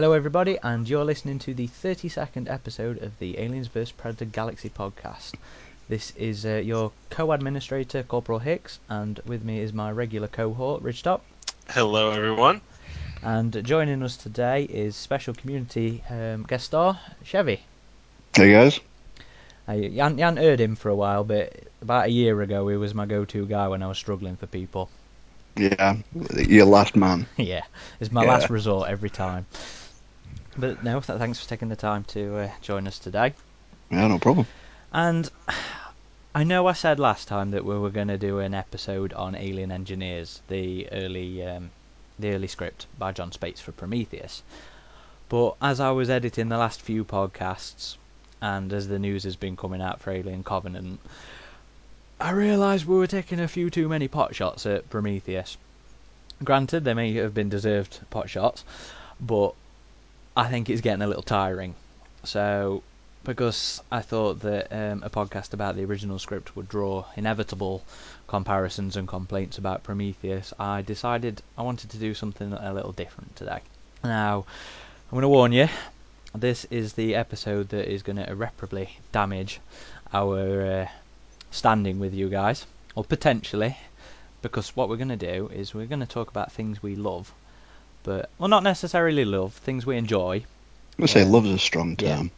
Hello, everybody, and you're listening to the 32nd episode of the Aliens vs. Predator Galaxy podcast. This is uh, your co administrator, Corporal Hicks, and with me is my regular cohort, Ridgetop. Hello, everyone. And joining us today is special community um, guest star, Chevy. Hey, guys. Uh, you, hadn't, you hadn't heard him for a while, but about a year ago, he was my go to guy when I was struggling for people. Yeah, your last man. yeah, it's my Yeah. last resort every time. But no, th- thanks for taking the time to uh, join us today. Yeah, no problem. And I know I said last time that we were going to do an episode on Alien Engineers, the early um, the early script by Jon Spaihts for Prometheus. But as I was editing the last few podcasts, and as the news has been coming out for Alien Covenant, I realised we were taking a few too many pot shots at Prometheus. Granted, they may have been deserved pot shots, but I think it's getting a little tiring. So because I thought that um, a podcast about the original script would draw inevitable comparisons and complaints about Prometheus, I decided I wanted to do something a little different today. Now, I'm going to warn you, this is the episode that is going to irreparably damage our uh, standing with you guys, or potentially, because what we're going to do is we're going to talk about things we love, but, well, not necessarily love, things we enjoy, I'm gonna say Yeah. love's a strong Yeah. term.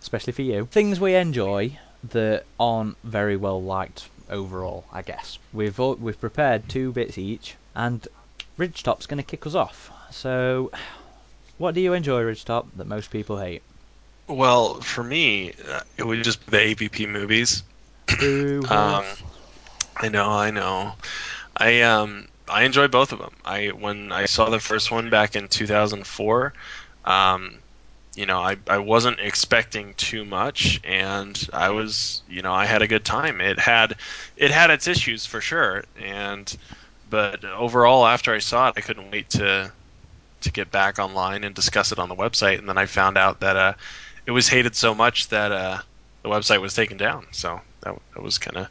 especially for you. Things we enjoy that aren't very well liked overall, I guess. We've all, we've prepared two bits each, and Ridgetop's going to kick us off. So, what do you enjoy, Ridgetop, that most people hate? Well, for me, uh, it would just be the AVP movies. Um, I know, I know. I um I enjoy both of them. I when I saw the first one back in 2004, um, you know, I I wasn't expecting too much, and I was, you know, I had a good time. It had it had its issues for sure, and but overall, after I saw it, I couldn't wait to to get back online and discuss it on the website. And then I found out that uh, it was hated so much that uh, the website was taken down. So that, that was kind of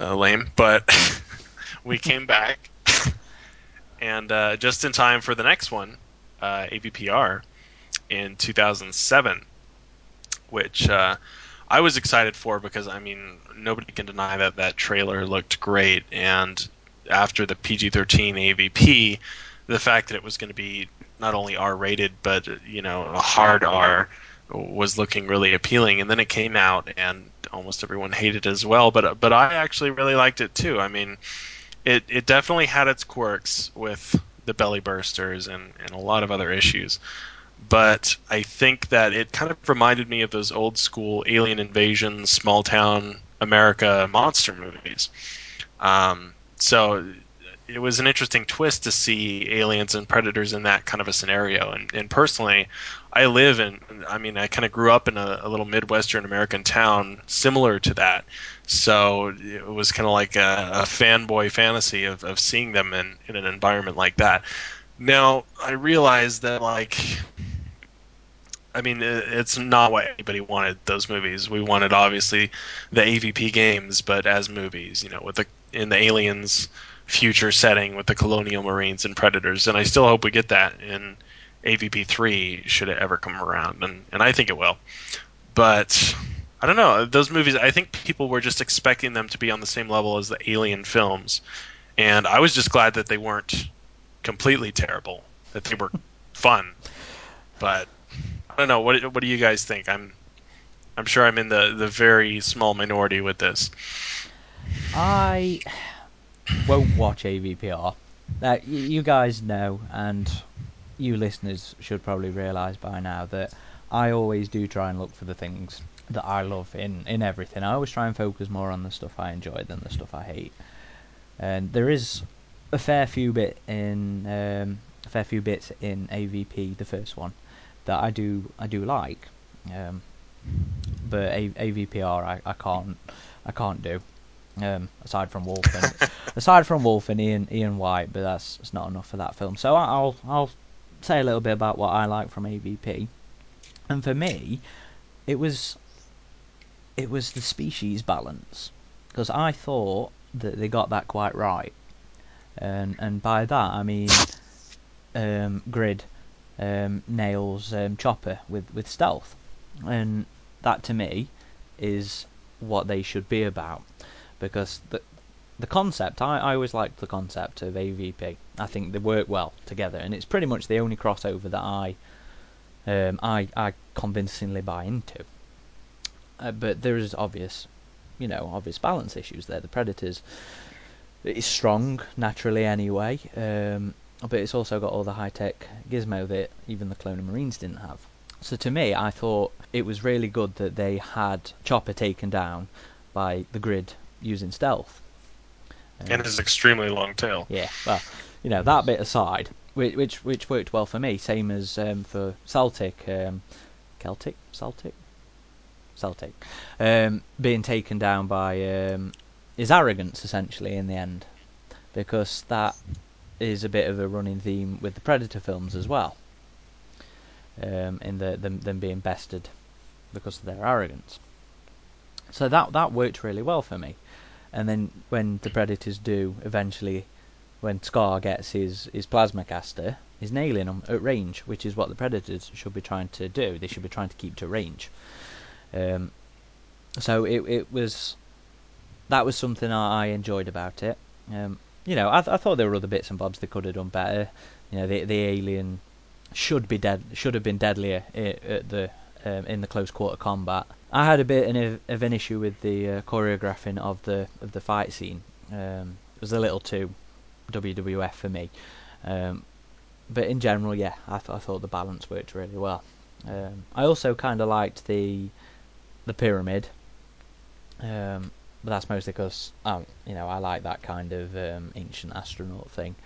uh, lame. But we came back, and uh, just in time for the next one, uh, AVPR, in 2007, which uh, I was excited for because I mean nobody can deny that that trailer looked great, and after the PG-13 AVP, the fact that it was going to be not only R-rated but you know a hard R was looking really appealing, and then it came out and almost everyone hated it as well. But but I actually really liked it too. I mean, it it definitely had its quirks with the belly bursters and, and a lot of other issues. But I think that it kind of reminded me of those old school alien invasion, small town America monster movies. Um, so it was an interesting twist to see aliens and predators in that kind of a scenario. And, and personally, I live in, I mean, I kind of grew up in a, a little Midwestern American town similar to that. So it was kind of like a, a fanboy fantasy of, of seeing them in, in an environment like that. Now, I realize that, like, I mean, it's not what anybody wanted. Those movies. We wanted obviously the AVP games, but as movies, you know, with the in the aliens future setting with the colonial marines and predators. And I still hope we get that in AVP three should it ever come around, and and I think it will. But I don't know those movies. I think people were just expecting them to be on the same level as the Alien films, and I was just glad that they weren't completely terrible. That they were fun, but I don't know. What what do you guys think? I'm I'm sure I'm in the the very small minority with this. I won't watch AVPR. Now, you guys know, and you listeners should probably realise by now that I always do try and look for the things that I love in, in everything. I always try and focus more on the stuff I enjoy than the stuff I hate. And there is a fair few bit in um, a fair few bits in AVP, the first one, that I do I do like. Um, but a- AVPR I, I can't I can't do. Um, aside from Wolf and aside from Wolf and Ian Ian Whyte, but that's, that's not enough for that film. So I- I'll I'll say a little bit about what I like from AVP. And for me, it was it was the species balance because I thought that they got that quite right. And and by that I mean um, Grid um, nails um, Chopper with with stealth, and that to me is what they should be about, because the the concept I, I always liked the concept of AVP. I think they work well together, and it's pretty much the only crossover that I um, I I convincingly buy into. Uh, but there is obvious, you know, obvious balance issues there. The Predators is strong naturally anyway, um, but it's also got all the high tech gizmo that even the Colonial Marines didn't have. So to me, I thought it was really good that they had Chopper taken down by the grid using stealth. Um, and his extremely long tail. yeah, well, you know that bit aside, which which, which worked well for me. Same as um, for Celtic, um, Celtic, Celtic, Celtic, um, being taken down by um, his arrogance essentially in the end, because that is a bit of a running theme with the Predator films as well. Um, in the them, them being bested because of their arrogance. So that that worked really well for me. And then when the Predators do eventually, when Scar gets his, his plasma caster, he's nailing them at range, which is what the Predators should be trying to do. They should be trying to keep to range. Um, so it it was that was something I, I enjoyed about it. Um, you know, I, th- I thought there were other bits and bobs they could have done better. You know, the the alien should be dead should have been deadlier i- at the um, in the close quarter combat. I had a bit of, of an issue with the uh, choreographing of the of the fight scene. Um, it was a little too WWF for me. Um, but in general, yeah, I, th- I thought the balance worked really well. Um, I also kind of liked the the pyramid, um, but that's mostly because um, you know I like that kind of um, ancient astronaut thing.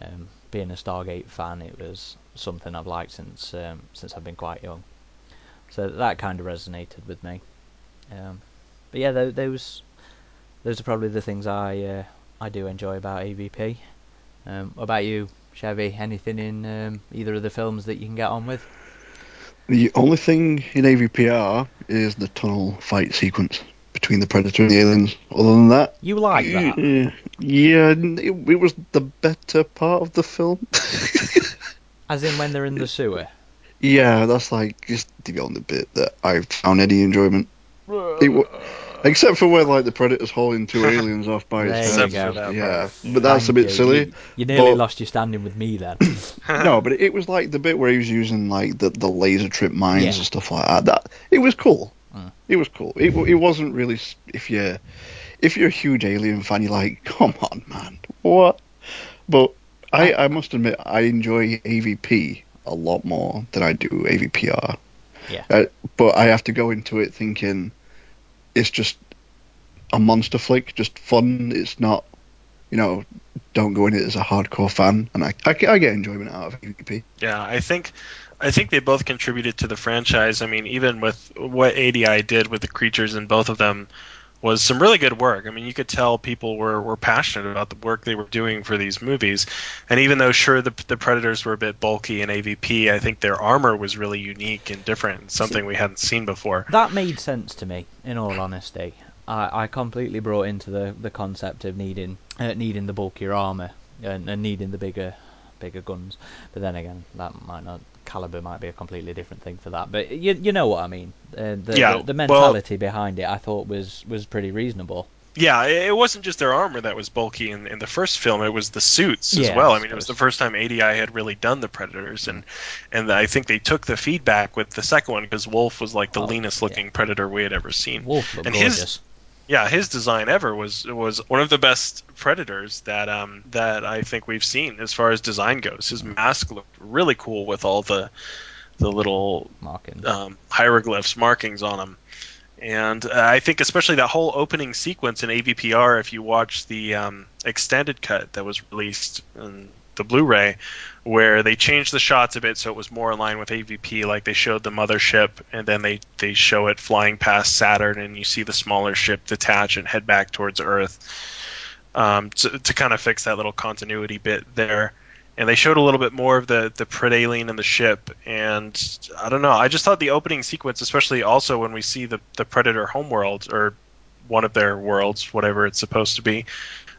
Um, being a Stargate fan, it was something I've liked since um, since I've been quite young. So that kind of resonated with me. Um, but yeah, th- those those are probably the things I uh, I do enjoy about AVP. What about you, Chevy? Anything in either of the films that you can get on with? The only thing in AVPR is the tunnel fight sequence between the Predator and the aliens. Other than that, You like that? yeah, yeah, it, it was the better part of the film. As in when they're in the sewer? yeah, that's like just the only bit that I found any enjoyment. It except for when like the Predator's hauling two aliens off by There his you go. Yeah, but that's a bit you. silly. You, you nearly but- lost your standing with me then. no, but it was like the bit where he was using like the, the laser trip mines Yeah. and stuff like that. That it was cool. Mm. It was cool. It w- it wasn't really s- if you if you're a huge Alien fan, you're like, come on, man, what? But I I must admit I enjoy AVP a lot more than I do AVPR. Yeah. Uh, but I have to go into it thinking it's just a monster flick, just fun. It's not, you know, don't go in it as a hardcore fan, and I I, I get enjoyment out of AVP. Yeah, I think I think they both contributed to the franchise. I mean, even with what ADI did with the creatures in both of them was some really good work. I mean, you could tell people were, were passionate about the work they were doing for these movies. And even though sure the the predators were a bit bulky in AVP, I think their armor was really unique and different, and something we hadn't seen before. That made sense to me, in all honesty. I, I completely brought into the, the concept of needing uh, needing the bulkier armor and, and needing the bigger bigger guns. But then again, that might not caliber might be a completely different thing for that. But you you know what I mean? Uh, the, Yeah, the the well- mentality behind it, I thought was was pretty reasonable. Yeah, it wasn't just their armor that was bulky in, in the first film; it was the suits Yeah, as well. I mean, it was the first time ADI had really done the Predators, and and I think they took the feedback with the second one because Wolf was like the Oh, leanest looking Predator we had ever seen. Wolf And his- gorgeous. Yeah, his design ever was was one of the best Predators that um that I think we've seen as far as design goes. His mask looked really cool with all the the little um, hieroglyphs markings on him. And uh, I think especially that whole opening sequence in AVPR, if you watch the um, extended cut that was released in the Blu-ray, where they changed the shots a bit so it was more in line with AVP, like they showed the mothership and then they they show it flying past Saturn, and you see the smaller ship detach and head back towards Earth. Um, to, to kind of fix that little continuity bit there and they showed a little bit more of the the pred alien and the ship and i don't know i just thought the opening sequence especially also when we see the the predator homeworld or one of their worlds whatever it's supposed to be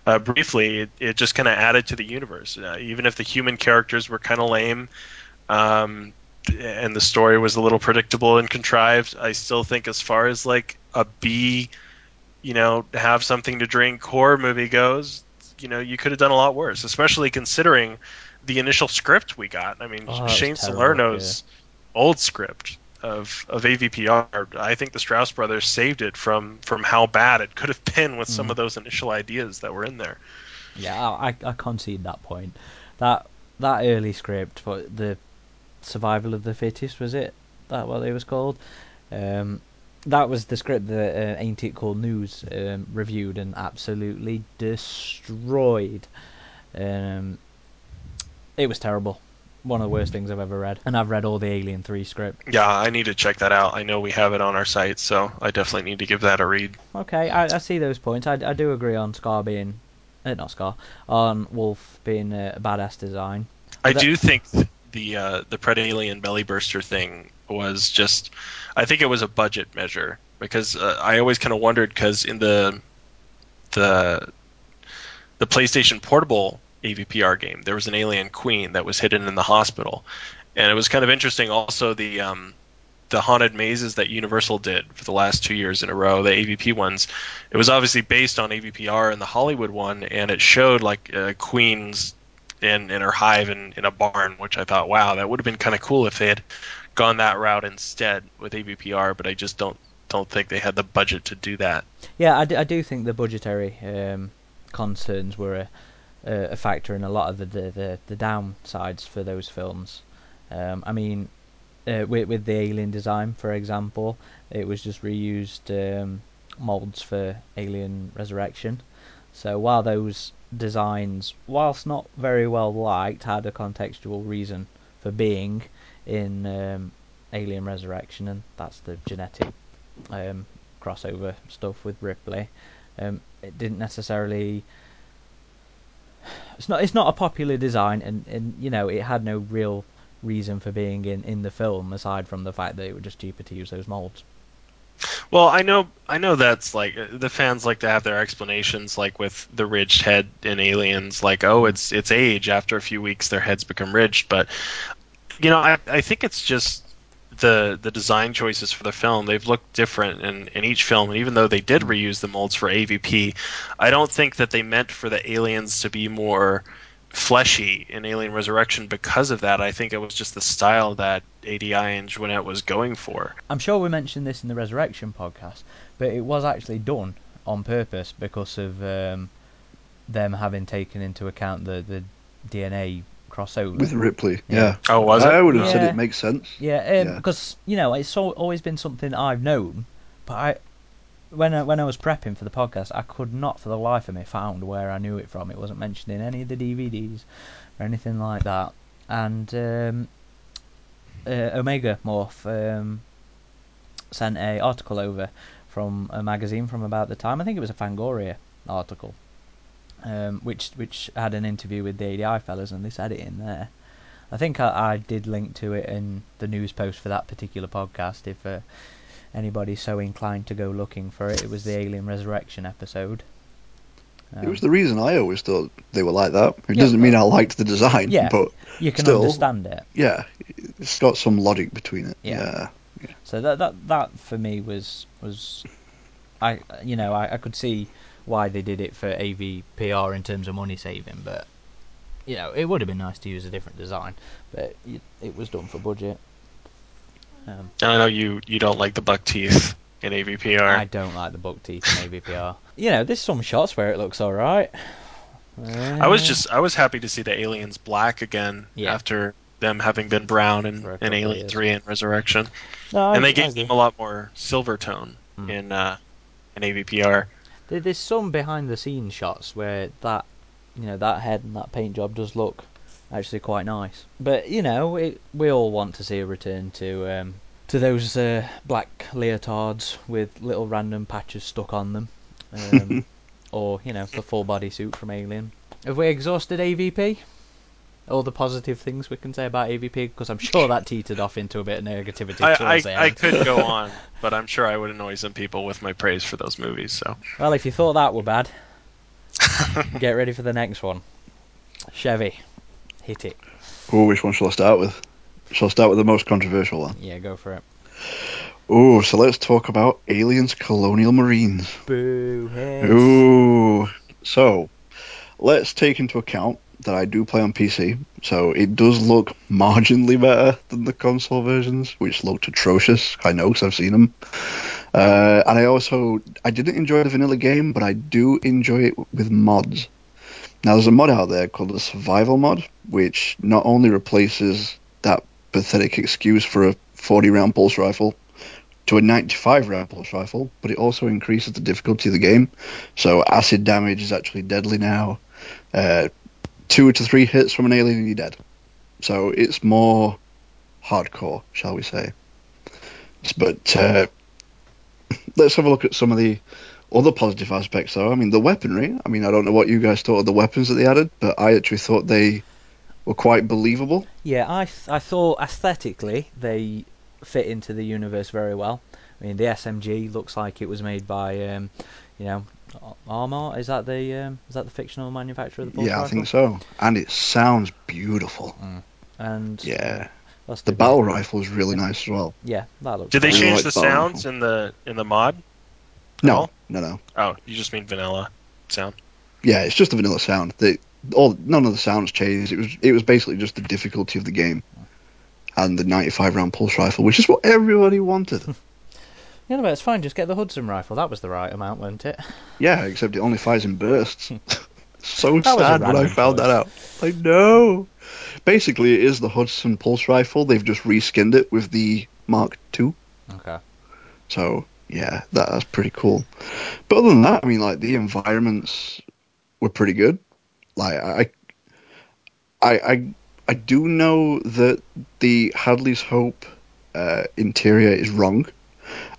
uh, briefly, it, it just kind of added to the universe. Uh, even if the human characters were kind of lame, um, and the story was a little predictable and contrived, I still think as far as like a B, you know, have something to drink horror movie goes, you know, you could have done a lot worse, especially considering the initial script we got. I mean, Oh, Shane terrible, Salerno's old script of of AVPR. I think the Strauss brothers saved it from from how bad it could have been with some Mm. of those initial ideas that were in there. Yeah, I, I concede that point. That that early script for the survival of the fittest was it? That what it was called? Um, that was the script that uh, Ain't It Cool News um, reviewed and absolutely destroyed. Um, it was terrible. One of the worst things I've ever read. And I've read all the Alien Three script. Yeah, I need to check that out. I know we have it on our site, so I definitely need to give that a read. Okay, I, I see those points. I, I do agree on Scar being, uh, not Scar, on Wolf being a badass design. I That- do think the uh, the Pred Alien belly burster thing was just, I think it was a budget measure because uh, I always kind of wondered because in the the the PlayStation Portable AVPR game there was an alien queen that was hidden in the hospital, and it was kind of interesting. Also the um, the haunted mazes that Universal did for the last two years in a row, the AVP ones, it was obviously based on AVPR and the Hollywood one, and it showed like uh, queens in in her hive in, in a barn, which I thought, wow, that would have been kind of cool if they had gone that route instead with AVPR. But I just don't don't think they had the budget to do that. Yeah, I do, do think the budgetary um, concerns were a, a, a factor in a lot of the, the, the, the downsides for those films. Um, I mean, uh, with, with the alien design, for example, it was just reused um, molds for Alien Resurrection. So while those designs, whilst not very well liked, had a contextual reason for being in um, Alien Resurrection, and that's the genetic um, crossover stuff with Ripley. Um, it didn't necessarily. It's not. It's not a popular design, and, and you know it had no real reason for being in, in the film aside from the fact that it was just cheaper to use those molds. Well, I know I know that's like the fans like to have their explanations, like with the ridged head in Aliens, like oh, it's it's age. After a few weeks, their heads become ridged, but you know, I I think it's just the the design choices for the film they've looked different in, in each film. And even though they did reuse the molds for avp i don't think that they meant for the aliens to be more fleshy in alien resurrection because of that. I think it was just the style that adi and Jeunet was going for. I'm sure we mentioned this in the Resurrection podcast, but it was actually done on purpose because of um, them having taken into account the, the DNA crossover. with Ripley. Yeah. Yeah, oh was I it would have said it makes sense. Yeah, um, Yeah. because you know it's always been something I've known, but I when I, when I was prepping for the podcast, I could not for the life of me found where I knew it from. It wasn't mentioned in any of the DVDs or anything like that. And um, uh, Omega Morph um, sent a article over from a magazine from about the time. I think it was a Fangoria article, um, which which had an interview with the ADI fellas, and they said it in there. I think I, I did link to it in the news post for that particular podcast. If uh, anybody's so inclined to go looking for it, it was the Alien Resurrection episode. It Um, was the reason I always thought they were like that. It Yeah, doesn't mean I liked the design, Yeah. but you can still- understand it. yeah, it's got some logic between it. Yeah. Yeah, So that that that for me was was, I you know I, I could see why they did it for AVPR in terms of money saving, but you know it would have been nice to use a different design, but it, it was done for budget. Um, And I know you you don't like the buck teeth in AVPR. I don't like the buck teeth in AVPR. you know, there's some shots where it looks all right. I was just I was happy to see the aliens black again Yeah. after them having been brown in, in Alien years. Three and Resurrection, no, and they gave them a lot more silver tone Mm. in uh, in AVPR. There- There's some behind the scenes shots where that, you know, that head and that paint job does look actually quite nice. But you know, it, we all want to see a return to um, to those uh, black leotards with little random patches stuck on them, um, or you know, the full body suit from Alien. Have we exhausted AVP? All the positive things we can say about AVP, because I'm sure that teetered off into a bit of negativity I, towards the I, I could go on, but I'm sure I would annoy some people with my praise for those movies. So Well, if you thought that were bad, Get ready for the next one. Chevy, hit it. Oh, which one shall I start with? Shall I start with the most controversial one? Yeah, go for it. Oh, so let's talk about Aliens Colonial Marines. Boo heads. Ooh. So, let's take into account that I do play on PC, so it does look marginally better than the console versions, which looked atrocious. I know because I've seen them. Uh, and I also I didn't enjoy the vanilla game, but I do enjoy it with mods. Now there's a mod out there called the Survival mod, which not only replaces that pathetic excuse for a 40 round pulse rifle to a 95 round pulse rifle, but it also increases the difficulty of the game. So acid damage is actually deadly now. Uh, two to three hits from an alien and you're dead. So it's more hardcore, shall we say. But uh, let's have a look at some of the other positive aspects, though. I mean, the weaponry. I mean, I don't know what you guys thought of the weapons that they added, but I actually thought they were quite believable. Yeah, I th- I thought aesthetically they fit into the universe very well. I mean, the SMG looks like it was made by, um, you know, Armat. Is that the um, is that the fictional manufacturer of the pulse yeah, I think so. And it sounds beautiful. And Yeah. what's The big battle one? rifle is really nice as well. Yeah, that looks. Did they I really change like the the sounds rifle. in the in the mod? No, all? no, no. Oh, you just mean vanilla sound. Yeah, it's just a vanilla sound. They, all none of the sounds changed. It was it was basically just the difficulty of the game and the 95 round pulse rifle, which is what everybody wanted. Yeah, no, but it's fine. Just get the Hudson rifle. That was the right amount, wasn't it? yeah, except it only fires in bursts. so That sad when I found that out. I know. Basically, it is the Hudson pulse rifle. They've just reskinned it with the Mark II. Okay. So yeah, that, that's pretty cool. But other than that, I mean, like the environments were pretty good. Like I, I, I, I do know that the Hadley's Hope uh, interior is wrong.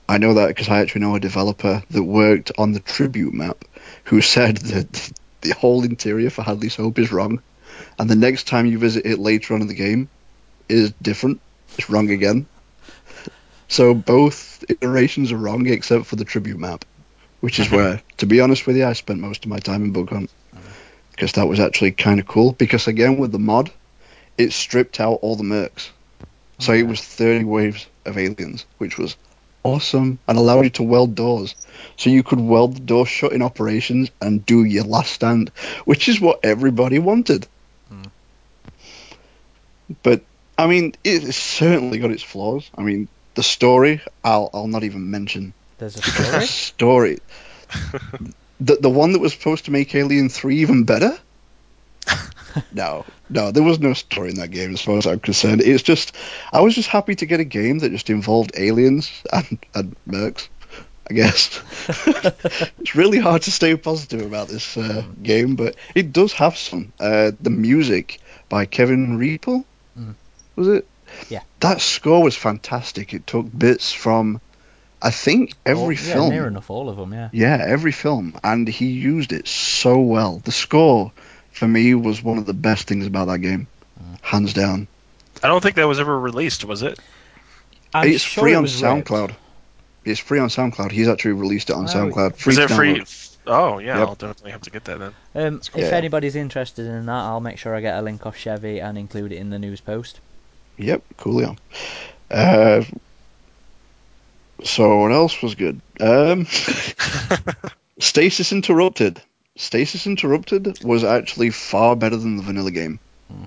I know that because I actually know a developer that worked on the tribute map who said that the whole interior for Hadley's Hope is wrong, and the next time you visit it later on in the game is different. It's wrong again. So both iterations are wrong except for the tribute map, which is where, to be honest with you, I spent most of my time in Bug Hunt because that was actually kind of cool. Because again, with the mod, it stripped out all the mercs, so it was 30 waves of aliens, which was awesome and allowed you to weld doors. So you could weld the door shut in operations and do your last stand, which is what everybody wanted. Mm. But I mean, it certainly got its flaws. I mean, the story, I'll I'll not even mention. There's a story. story, the the one that was supposed to make Alien Three even better. no, no, there was no story in that game as far as I'm concerned. It's just, I was just happy to get a game that just involved aliens and and mercs. I guess it's really hard to stay positive about this uh, game, but it does have some. Uh, the music by Kevin Riepl, Mm. was it? Yeah. That score was fantastic. It took bits from, I think, every All- film. Yeah, near enough all of them. Yeah. Yeah, every film, and he used it so well. The score, for me, was one of the best things about that game, Mm. hands down. I don't think that was ever released, was it? I'm it's sure free it on was ripped. SoundCloud. It's free on SoundCloud. He's actually released it on Oh, SoundCloud. Free Is to it free? Oh yeah, Yep. I'll definitely have to get that then. Um, if Yeah. anybody's interested in that, I'll make sure I get a link off Chevy and include it in the news post. Yep, coolio. Uh, so what else was good? Um, Stasis Interrupted. Stasis Interrupted was actually far better than the vanilla game. Hmm.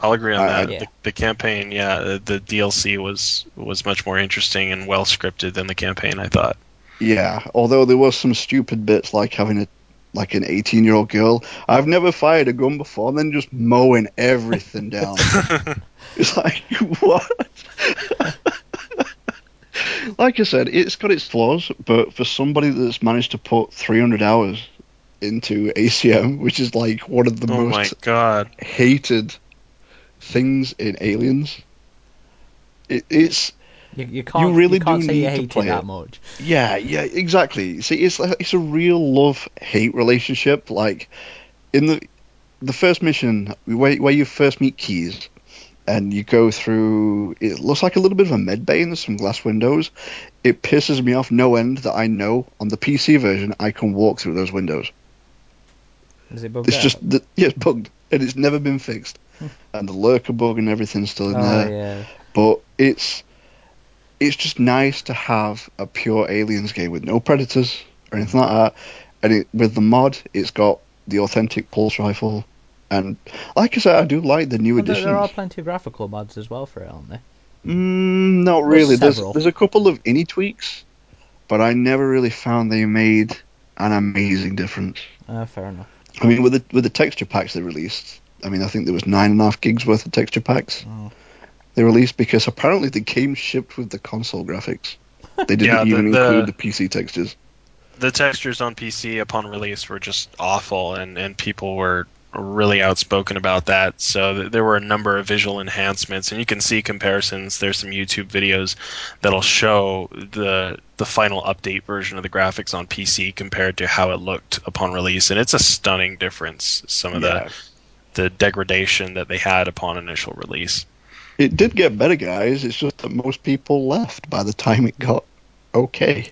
I'll agree on that. I-. The, the campaign, yeah, the, the DLC was was much more interesting and well scripted than the campaign. I thought. Yeah, although there was some stupid bits like having a like an 18 year old girl. I've never fired a gun before, and then just mowing everything down. it's like what? like I said, it's got its flaws, but for somebody that's managed to put 300 hours into ACM, which is like one of the oh my most god! hated things in Aliens, it, it's You, you can't. really can't do say you need to hate it play that it. much. Yeah, yeah, exactly. See, it's it's a real love hate relationship. Like in the the first mission, where where you first meet Keyes, and you go through. It looks like a little bit of a med bay, and there's some glass windows. It pisses me off no end that I know on the PC version I can walk through those windows. Is it bugged It's out? just the, yeah, it's bugged and it's never been fixed, and the lurker bug and everything's still in oh there. yeah. But it's it's just nice to have a pure aliens game with no predators or anything like that. And it, with the mod, it's got the authentic pulse rifle. And like I said, I do like the new Well, there, additions. there are plenty of graphical mods as well for it, aren't there? Mm, not really. There's several. there's a couple of any tweaks, but I never really found they made an amazing difference. Uh, fair enough. I mean, with the with the texture packs they released, I mean, I think there was nine and a half gigs worth of texture packs Oh. they released because apparently the game shipped with the console graphics. They didn't Yeah, the- even the- include the PC textures. the textures on PC upon release were just awful, and, and people were really outspoken about that. So th- there were a number of visual enhancements, and you can see comparisons. There's some YouTube videos that'll show the the final update version of the graphics on PC compared to how it looked upon release, and it's a stunning difference. Some of Yeah. the the degradation that they had upon initial release. It did get better, guys. It's just that most people left by the time it got okay.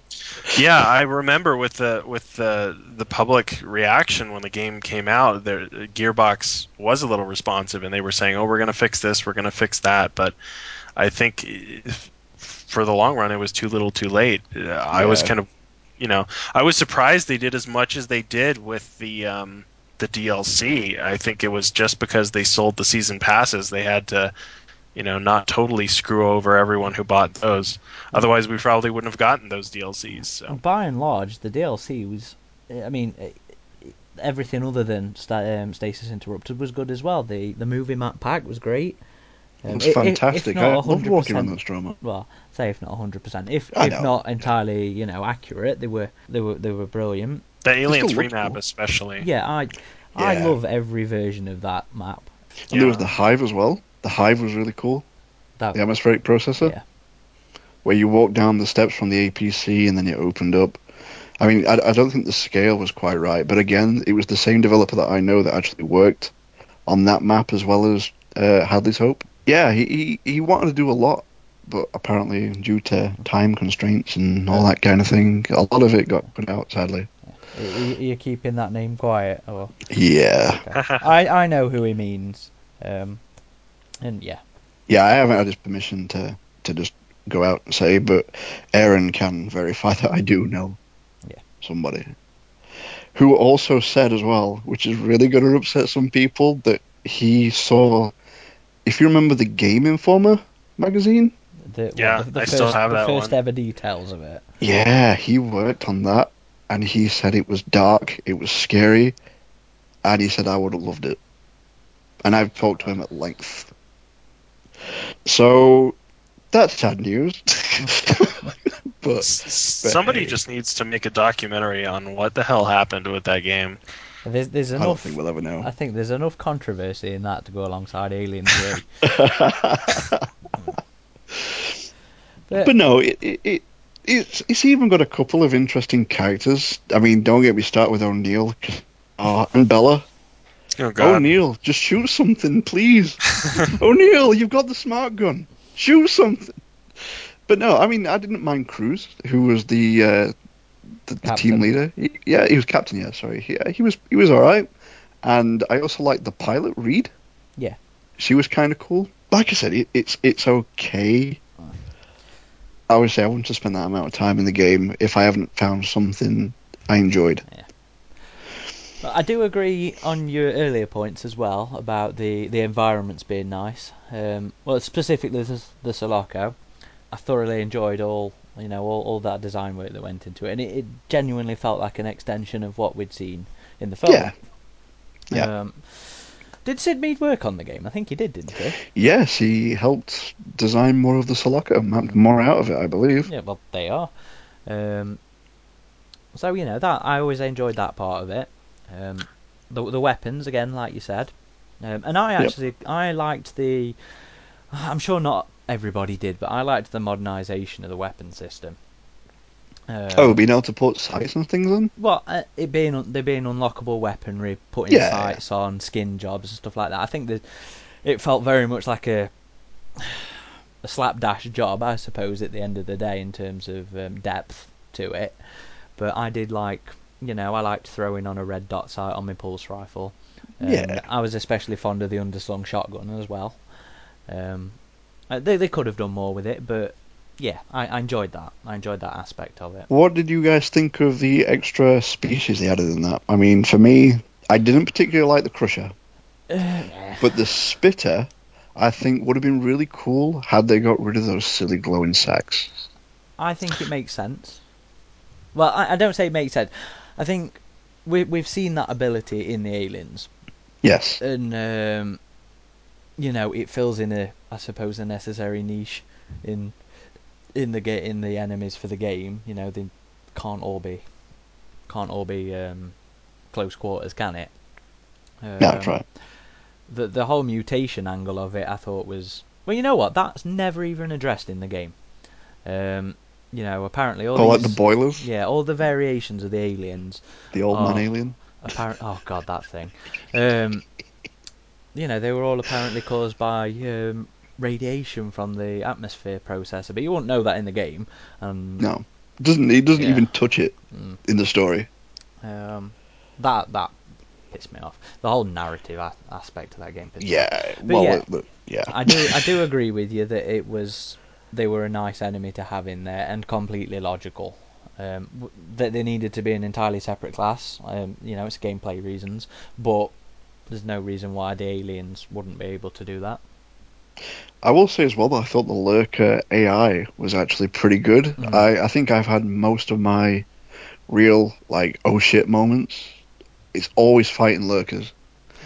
Yeah, I remember with the with the the public reaction when the game came out, their Gearbox was a little responsive, and they were saying, "Oh, we're going to fix this, we're going to fix that." But I think if, for the long run, it was too little, too late. Uh, I was kind of, you know, I was surprised they did as much as they did with the um, the DLC. I think it was just because they sold the season passes, they had to. You know, not totally screw over everyone who bought those. Otherwise, we probably wouldn't have gotten those DLCs. So. By and large, the DLC was, I mean, eh, everything other than sta- um, Stasis Interrupted was good as well. The the movie map pack was great. Um, It's i- i- if fantastic. not I loved walking around that Stroma. Well, say if not 100%, if I if know. not entirely, you know, accurate, they were they were they were brilliant. The Alien still 3 map, cool. especially. Yeah, I I love every version of that map. And there was the Hive as well. The Hive was really cool. That The atmospheric processor, yeah, where you walk down the steps from the APC and then it opened up. I mean, I, I don't think the scale was quite right, but again, it was the same developer that I know that actually worked on that map as well as uh, Hadley's Hope. Yeah, he, he he wanted to do a lot, but apparently due to time constraints and all that kind of thing, a lot of it got put out. Sadly. Are you- you're keeping that name quiet, or Yeah, I I know who he means. Um, and yeah, yeah, I haven't had his permission to to just go out and say, but Aaron can verify that I do know Yeah. somebody who also said as well, which is really going to upset some people, that he saw. If you remember the Game Informer magazine, the, Yeah, the, the I first, still have the that first one. ever details of it. yeah, he worked on that, and he said it was dark, it was scary, and he said I would have loved it. And I've talked to him at length. So that's sad news. but Somebody hey. just needs to make a documentary on what the hell happened with that game. There's there's I don't think we'll ever know. I think there's enough controversy in that to go alongside Alien 3. But, but no, it, it, it it's it's even got a couple of interesting characters. I mean, don't get me started with O'Neill uh, and Bella. Oh god. O'Neill, just shoot something, please. O'Neill, you've got the smart gun. Shoot something. But no, I mean, I didn't mind Cruz, who was the uh, the, the team leader. He, yeah, he was captain. Yeah, sorry. He, he was he was all right. And I also liked the pilot, Reid. Yeah. she was kind of cool. Like I said, it, it's it's okay. I would say I wouldn't have spent that amount of time in the game if I haven't found something I enjoyed. But I do agree on your earlier points as well about the, the environments being nice. Um, well, specifically the, the Sulaco. I thoroughly enjoyed all you know all, all that design work that went into it, and it, it genuinely felt like an extension of what we'd seen in the film. Yeah. Yeah. Um, did Syd Mead work on the game? I think he did, didn't he? Yes, he helped design more of the Sulaco, mapped more out of it, I believe. Yeah, well, they are. Um, so you know that I always enjoyed that part of it. Um, the the weapons again, like you said, um, and I Yep. actually I liked the. I'm sure not everybody did, but I liked the modernisation of the weapon system. Um, Oh, being able to put sights and things on? well, uh, it being there being unlockable weaponry, putting Yeah. sights on, skin jobs and stuff like that. I think that it felt very much like a a slapdash job, I suppose, at the end of the day in terms of um, depth to it. But I did like you know, I liked throwing on a red dot sight on my pulse rifle. And Yeah. I was especially fond of the underslung shotgun as well. Um, uh, they they could have done more with it, but yeah, I, I enjoyed that. I enjoyed that aspect of it. What did you guys think of the extra species they added in that? I mean, for me, I didn't particularly like the Crusher, but the Spitter, I think, would have been really cool had they got rid of those silly glowing sacks. I think it makes sense. Well, I, I don't say it makes sense. I think we we've seen that ability in the aliens, Yes. and um, you know it fills in a I suppose a necessary niche in in the ga- in the enemies for the game. You know they can't all be can't all be um, close quarters, can it? Um, That's right. The the whole mutation angle of it, I thought was well. You know what? That's never even addressed in the game. Um, you know, apparently all Oh, like the boilers? yeah, all the variations of the aliens The old man alien? apparent. Oh God, that thing. Um, you know, they were all apparently caused by um, radiation from the atmosphere processor, but you won't know that in the game. Um, No. Doesn't He doesn't Yeah. even touch it Mm. in the story. um, that that pissed me off. The whole narrative a- aspect of that game. Pissed me off. Yeah. Well, yeah. it- yeah. I do I do agree with you that it was they were a nice enemy to have in there and completely logical. Um, that they needed to be an entirely separate class. Um, you know, it's gameplay reasons, but there's no reason why the aliens wouldn't be able to do that. I will say as well that I thought the Lurker AI was actually pretty good. Mhm. I, I think I've had most of my real, like, oh shit moments. It's always fighting Lurkers.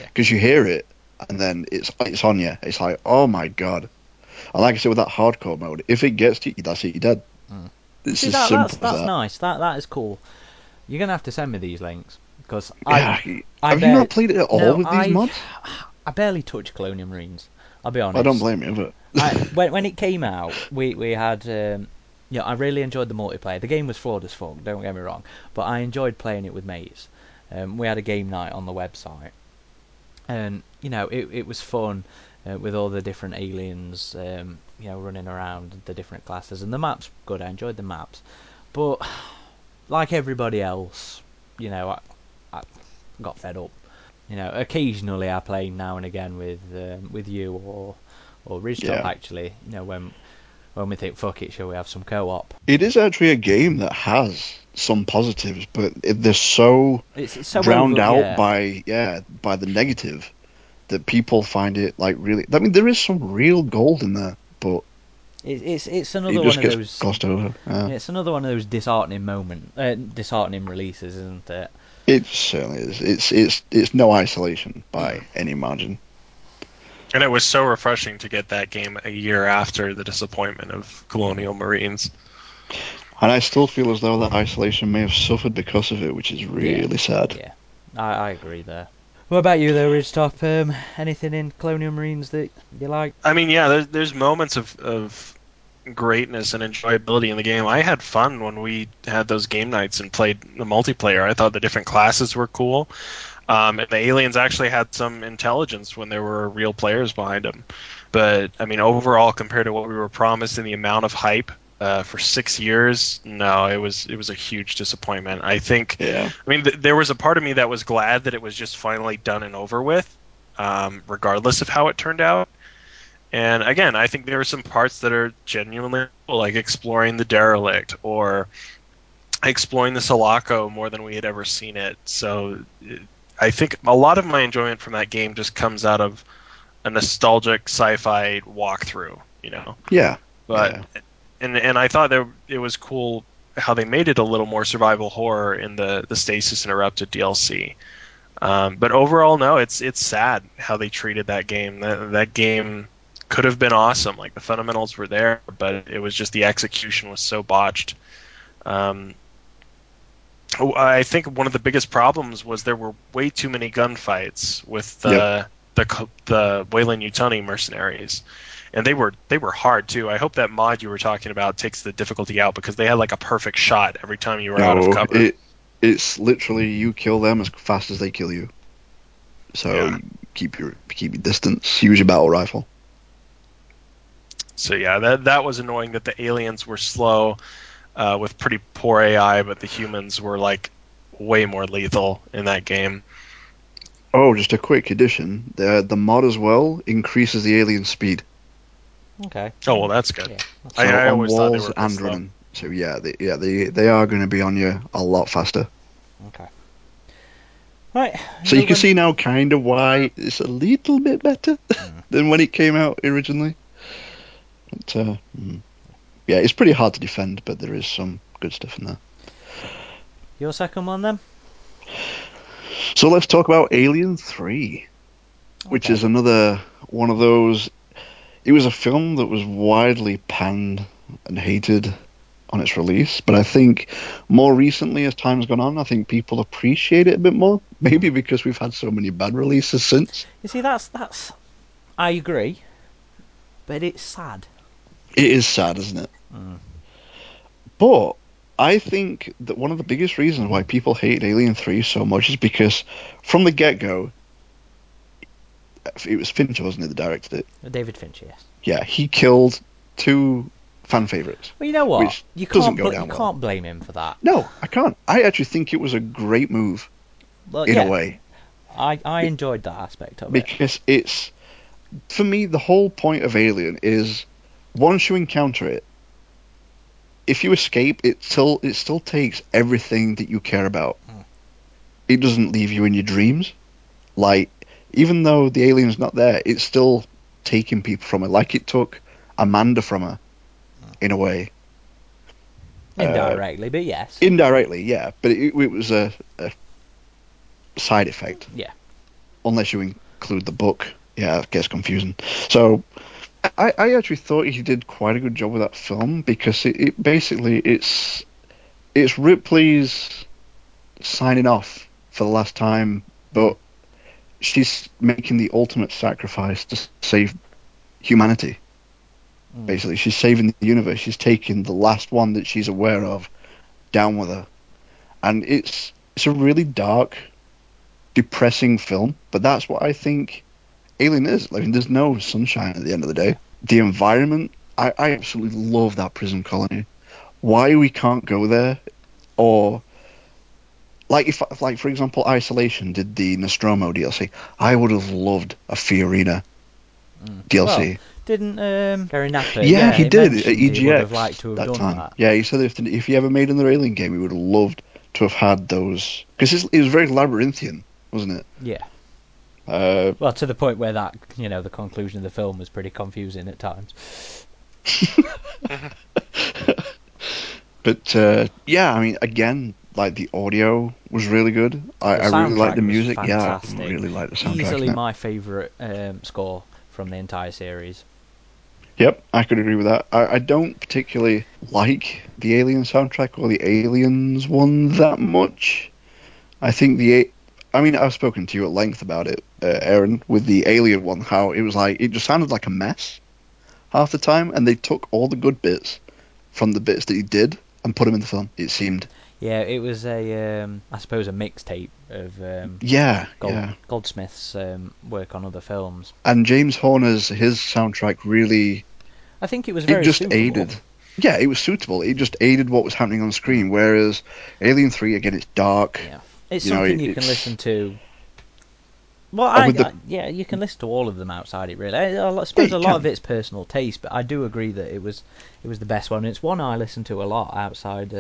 Yeah. Because you hear it, and then it's it's on you. It's like, oh my god. And like I said, with that hardcore mode, if it gets to you, that's it, you're dead. Mm. It's See, as that, simple that's as that's that. nice. That that is cool. You're gonna have to send me these links because Yeah, I I have bet- you not played it at all no, with these I- mods? I barely touch Colonial Marines. I'll be honest. I don't blame you, but I, when when it came out, we we had um, yeah, I really enjoyed the multiplayer. The game was flawed as fuck. Don't get me wrong, but I enjoyed playing it with mates. Um, we had a game night on the website, and you know it it was fun uh, with all the different aliens, um, you know, running around the different classes, and the maps good. I enjoyed the maps, but like everybody else, you know, I, I got fed up. You know, occasionally I play now and again with um, with you or or Ridgetop Yeah. actually. You know, when when we think fuck it, shall we have some co-op? it is actually a game that has some positives, but it, they're so It's, it's so drowned over- out yeah. by yeah by the negative that people find it like really. I mean, there is some real gold in there, but It, it's it's it another just one of those. glossed over. Yeah. It's another one of those disheartening moment, uh, disheartening releases, isn't it? It certainly is. It's it's it's no isolation by any margin. And it was so refreshing to get that game a year after the disappointment of Colonial Marines. And I still feel as though that isolation may have suffered because of it, which is really sad. Yeah, I, I agree there. What about you, though, Ridgetop? Um, anything in Colonial Marines that you like? I mean, yeah, there's, there's moments of, of greatness and enjoyability in the game. I had fun when we had those game nights and played the multiplayer. I thought the different classes were cool. Um, and the aliens actually had some intelligence when there were real players behind them. But, I mean, overall, compared to what we were promised and the amount of hype uh, for six years, no, it was it was a huge disappointment. I think Yeah. I mean, th- there was a part of me that was glad that it was just finally done and over with, um, regardless of how it turned out. And again, I think there are some parts that are genuinely cool, like exploring the derelict or exploring the Sulaco more than we had ever seen it. So it, I think a lot of my enjoyment from that game just comes out of a nostalgic sci-fi walkthrough, you know. Yeah. But Yeah. And and I thought that it was cool how they made it a little more survival horror in the the Stasis Interrupted DLC. Um, but overall, no, it's it's sad how they treated that game. That that game could have been awesome. Like the fundamentals were there, but it was just the execution was so botched. Um, oh, I think one of the biggest problems was there were way too many gunfights with the the the Weyland Yutani mercenaries and they were they were hard too. I hope that mod you were talking about takes the difficulty out because they had like a perfect shot every time you were out of cover. it it's literally you kill them as fast as they kill you. So Yeah. keep your keep your distance. Use your battle rifle. So yeah, that that was annoying that the aliens were slow uh, with pretty poor AI, but the humans were like way more lethal in that game. Oh, just a quick addition. The the mod as well increases the alien speed. Okay. Oh well, that's good. Yeah. So I, I on always thought they walls were and this slow. running. So yeah, they, yeah, they they are going to be on you a lot faster. Okay. Right. So you can see now kind of why it's a little bit better than when it came out originally. But, uh, mm. yeah, it's pretty hard to defend, but there is some good stuff in there. your second one then. So let's talk about Alien Three, which is another one of those. It was a film that was widely panned and hated on its release, but I think more recently, as time's gone on, I think people appreciate it a bit more. Maybe because we've had so many bad releases since. You see, that's that's. I agree, but it's sad. It is sad, isn't it? Mm. But I think that one of the biggest reasons why people hate Alien 3 so much is because from the get go, it was Fincher, wasn't it, that directed it? David Fincher, yes. Yeah, he killed two fan favourites. Well, you know what? Which You doesn't can't. go bl- down you well. can't blame him for that. No, I can't. I actually think it was a great move Well, in yeah, a way I I enjoyed that aspect of it. because it's for me the whole point of Alien is once you encounter it, if you escape, it still it still takes everything that you care about. Hmm. It doesn't leave you in your dreams. Like even though the alien's not there, it's still taking people from her. Like it took Amanda from her, Hmm. in a way. uh, Indirectly, but yes. Indirectly, yeah, but it, it was a, a side effect. Yeah. Unless you include the book, yeah, it gets confusing. So, I, I actually thought he did quite a good job with that film because it, it basically it's it's Ripley's signing off for the last time, but she's making the ultimate sacrifice to save humanity. Mm. Basically, she's saving the universe. She's taking the last one that she's aware of down with her, and it's it's a really dark, depressing film. But that's what I think Alien is. Like, there's no sunshine at the end of the day. The environment, I, I absolutely love that prison colony. Why we can't go there, or like if like for example, Isolation did the Nostromo DLC. I would have loved a Fiorina Mm. DLC. Didn't um, Gary Napper? Yeah, he did at mentioned He would have liked to have that done time. that. Yeah, he said if if he ever made another Alien game, he would have loved to have had those because it was very labyrinthian, wasn't it? Yeah. Uh, Well, to the point where that you know the conclusion of the film was pretty confusing at times. but uh, yeah, I mean, again, like the audio was really good. I, I really like the music. Yeah, I really like the soundtrack. Easily my favourite um, score from the entire series. Yep, I could agree with that. I, I don't particularly like the Alien soundtrack or the Aliens one that much. I think the, A- I mean, I've spoken to you at length about it, uh, Aaron, with the Alien one. How it was like it just sounded like a mess half the time, and they took all the good bits from the bits that he did and put them in the film. It seemed, Yeah, it was a um, I suppose a mixtape of um, yeah, Gold, yeah. Goldsmith's um, work on other films. And James Horner's his soundtrack really I think it was very it just suitable. aided. Yeah, it was suitable. It just aided what was happening on screen. Whereas Alien Three, again, it's dark. Yeah, it's You know, something it- you can listen to. Well, I, the- I- yeah, you can listen to all of them outside it. Really, I, I suppose you a lot of it's personal taste, but I do agree that it was it was the best one. It's one I listen to a lot outside.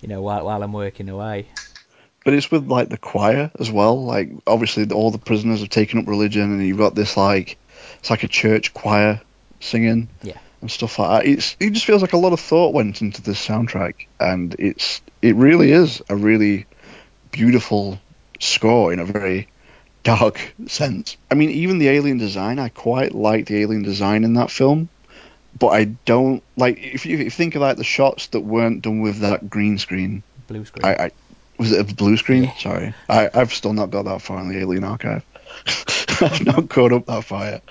You know, while while I'm working away. But it's with like the choir as well. Like obviously, all the prisoners have taken up religion, and you've got this like it's like a church choir singing. Yeah. And stuff like that. It's it just feels like a lot of thought went into this soundtrack, and it's it really is a really beautiful score in a very dark sense. I mean, even the alien design, I quite like the alien design in that film, but I don't like if you, if you think of like the shots that weren't done with that green screen. Blue screen. I, I was it a blue screen? Yeah. Sorry, I, I've still not got that far in the Alien Archive. I've not caught up that far yet.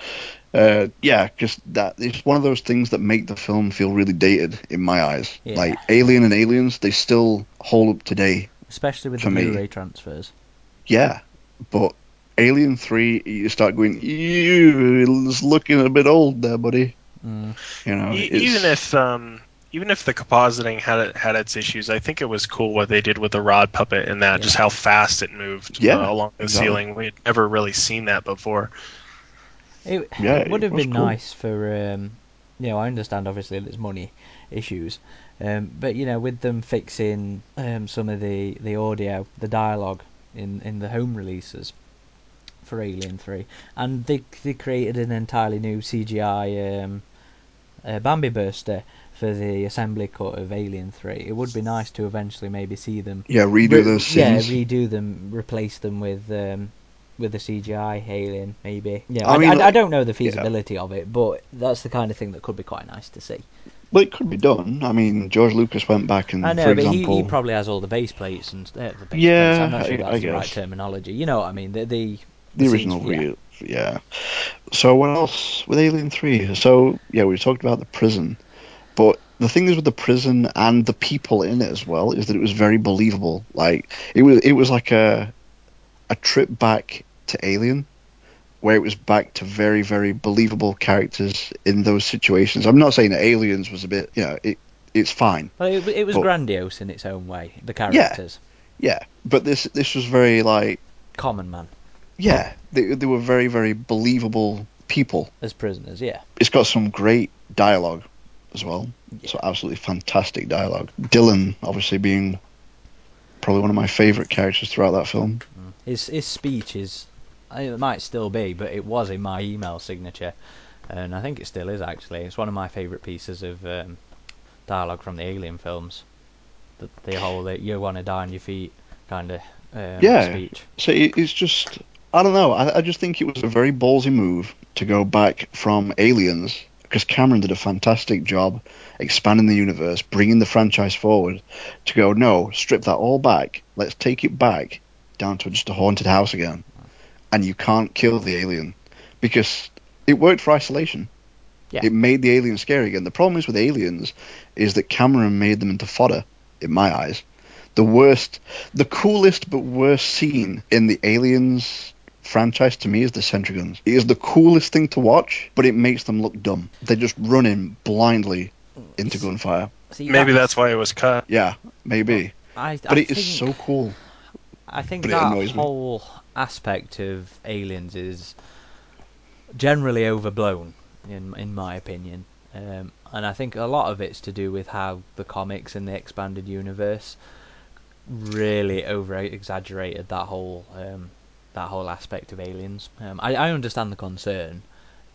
Uh, yeah, because that it's one of those things that make the film feel really dated in my eyes. Yeah. Like Alien and Aliens, they still hold up today. Especially with the me. Blu-ray transfers. Yeah, but Alien Three, you start going, ew, it's looking a bit old there, buddy. Mm. You know, E- even if um, even if the compositing had had its issues, I think it was cool what they did with the rod puppet and that Yeah. just how fast it moved Yeah, uh, along the exactly. ceiling. We had never really seen that before. It, Yeah, it would have was been cool. nice for, um, you know, I understand obviously there's money issues, um, but you know, with them fixing um, some of the, the audio, the dialogue in, in the home releases for Alien Three, and they they created an entirely new CGI um, uh, Bambi Burster for the assembly cut of Alien Three. It would be nice to eventually maybe see them Yeah, redo Re- those scenes. Yeah, redo them, replace them with um, with the CGI alien, maybe. Yeah, I I, mean, I, I don't know the feasibility of it, but that's the kind of thing that could be quite nice to see. Well, it could be done. I mean, George Lucas went back and, I know, for but example, he probably has all the base plates and uh, the base Yeah, plates. I'm not sure I- that's I the right guess. terminology. You know what I mean? The the, the scenes- original yeah. real, yeah. So what else with Alien Three? So yeah, we talked about the prison, but the thing is with the prison and the people in it as well is that it was very believable. Like it was, it was like a a trip back to Alien, where it was back to very very believable characters in those situations. I'm not saying that Aliens was a bit, you know, it it's fine. Well, it, it was But- grandiose in its own way. The characters, Yeah, but this this was very like common man yeah, they they were very very believable people. as prisoners. Yeah, It's got some great dialogue as well. Yeah. So absolutely fantastic dialogue. Dillon obviously being probably one of my favourite characters throughout that film. his his speech is. I- It might still be, but it was in my email signature, and I think it still is actually. It's one of my favourite pieces of um, dialogue from the Alien films. The, the whole that you want to die on your feet kind of um, Yeah. speech. So it, it's just I don't know. I, I just think it was a very ballsy move to go back from Aliens because Cameron did a fantastic job expanding the universe, bringing the franchise forward. To go no, strip that all back. Let's take it back down to just a haunted house again, and you can't kill the alien because it worked for isolation. Yeah. It made the alien scary again. The problem is with aliens is that Cameron made them into fodder in my eyes. The worst, the coolest but worst scene in the Aliens franchise to me is the sentry guns. It is the coolest thing to watch, but it makes them look dumb. They're just running blindly into gunfire. See, Maybe that's why it was cut. Yeah, maybe. I, But I it is think, so cool. I think but that annoys me. whole aspect of aliens is generally overblown, in in my opinion. Um, and I think a lot of it's to do with how the comics and the expanded universe really over exaggerated that whole um, that whole aspect of aliens. Um, I, I understand the concern,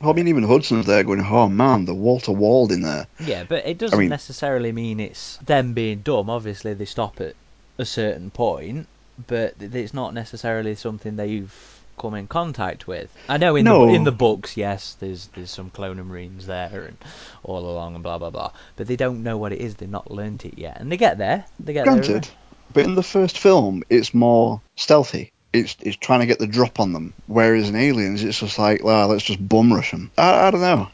I mean, even Hudson's there going, oh man, the Walter Wald in there. yeah, but it doesn't mean- necessarily mean it's them being dumb. Obviously, they stop at a certain point, but it's not necessarily something they've come in contact with. I know in No. the in the books, yes, there's there's some clone marines there and all along and blah blah blah, but they don't know what it is. They've not learnt it yet, and they get there. They get Granted, there. but in the first film, it's more stealthy. It's it's trying to get the drop on them. Whereas in Aliens, it's just like, well, let's just bum rush them. I, I don't know.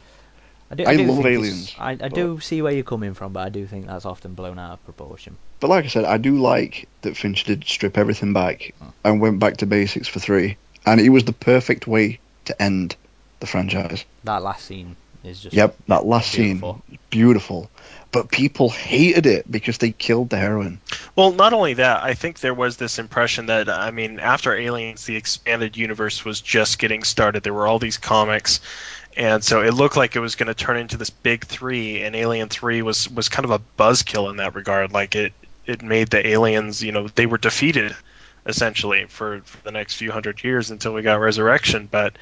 I, do, I do love aliens, I, I but- do see where you're coming from, but I do think that's often blown out of proportion. But like I said, I do like that Finch did strip everything back and went back to basics for three, and it was the perfect way to end the franchise. That last scene is just Yep, that last beautiful. scene, beautiful. But people hated it because they killed the heroine. Well, not only that, I think there was this impression that I mean, after Aliens, the expanded universe was just getting started. There were all these comics, and so it looked like it was going to turn into this big three. And Alien Three was was kind of a buzzkill in that regard. Like it it made the aliens, you know, they were defeated essentially for, for the next few hundred years until we got Resurrection. But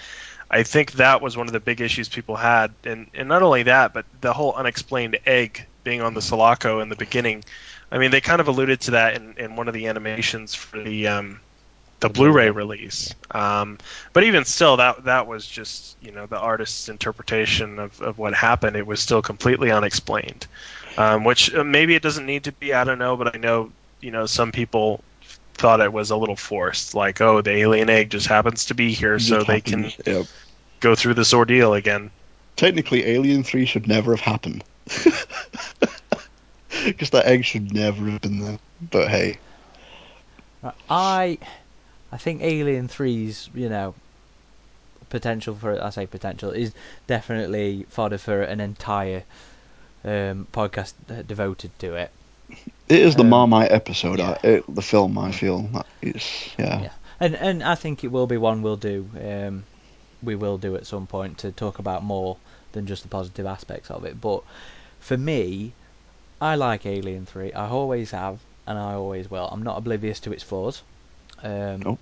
I think that was one of the big issues people had, and and not only that, but the whole unexplained egg being on the Sulaco in the beginning. I mean, they kind of alluded to that in, in one of the animations for the um, the Blu-ray release. Um, but even still, that that was just you know the artist's interpretation of, of what happened. It was still completely unexplained, um, which uh, maybe it doesn't need to be. I don't know, but I know you know some people thought it was a little forced. Like, oh, the alien egg just happens to be here, so Just they can. Yep. go through this ordeal again. Technically, Alien 3 should never have happened. Because that egg should never have been there. But hey, I I think Alien 3's, you know, potential for I say potential is definitely fodder for an entire um, podcast devoted to it. It is the Um, Marmite episode. yeah. I, it, the film. I feel is yeah. Yeah. And and I think it will be one we'll do. Um, we will do at some point to talk about more than just the positive aspects of it. But for me, I like Alien Three. I always have, and I always will. I'm not oblivious to its flaws. Um, Nope.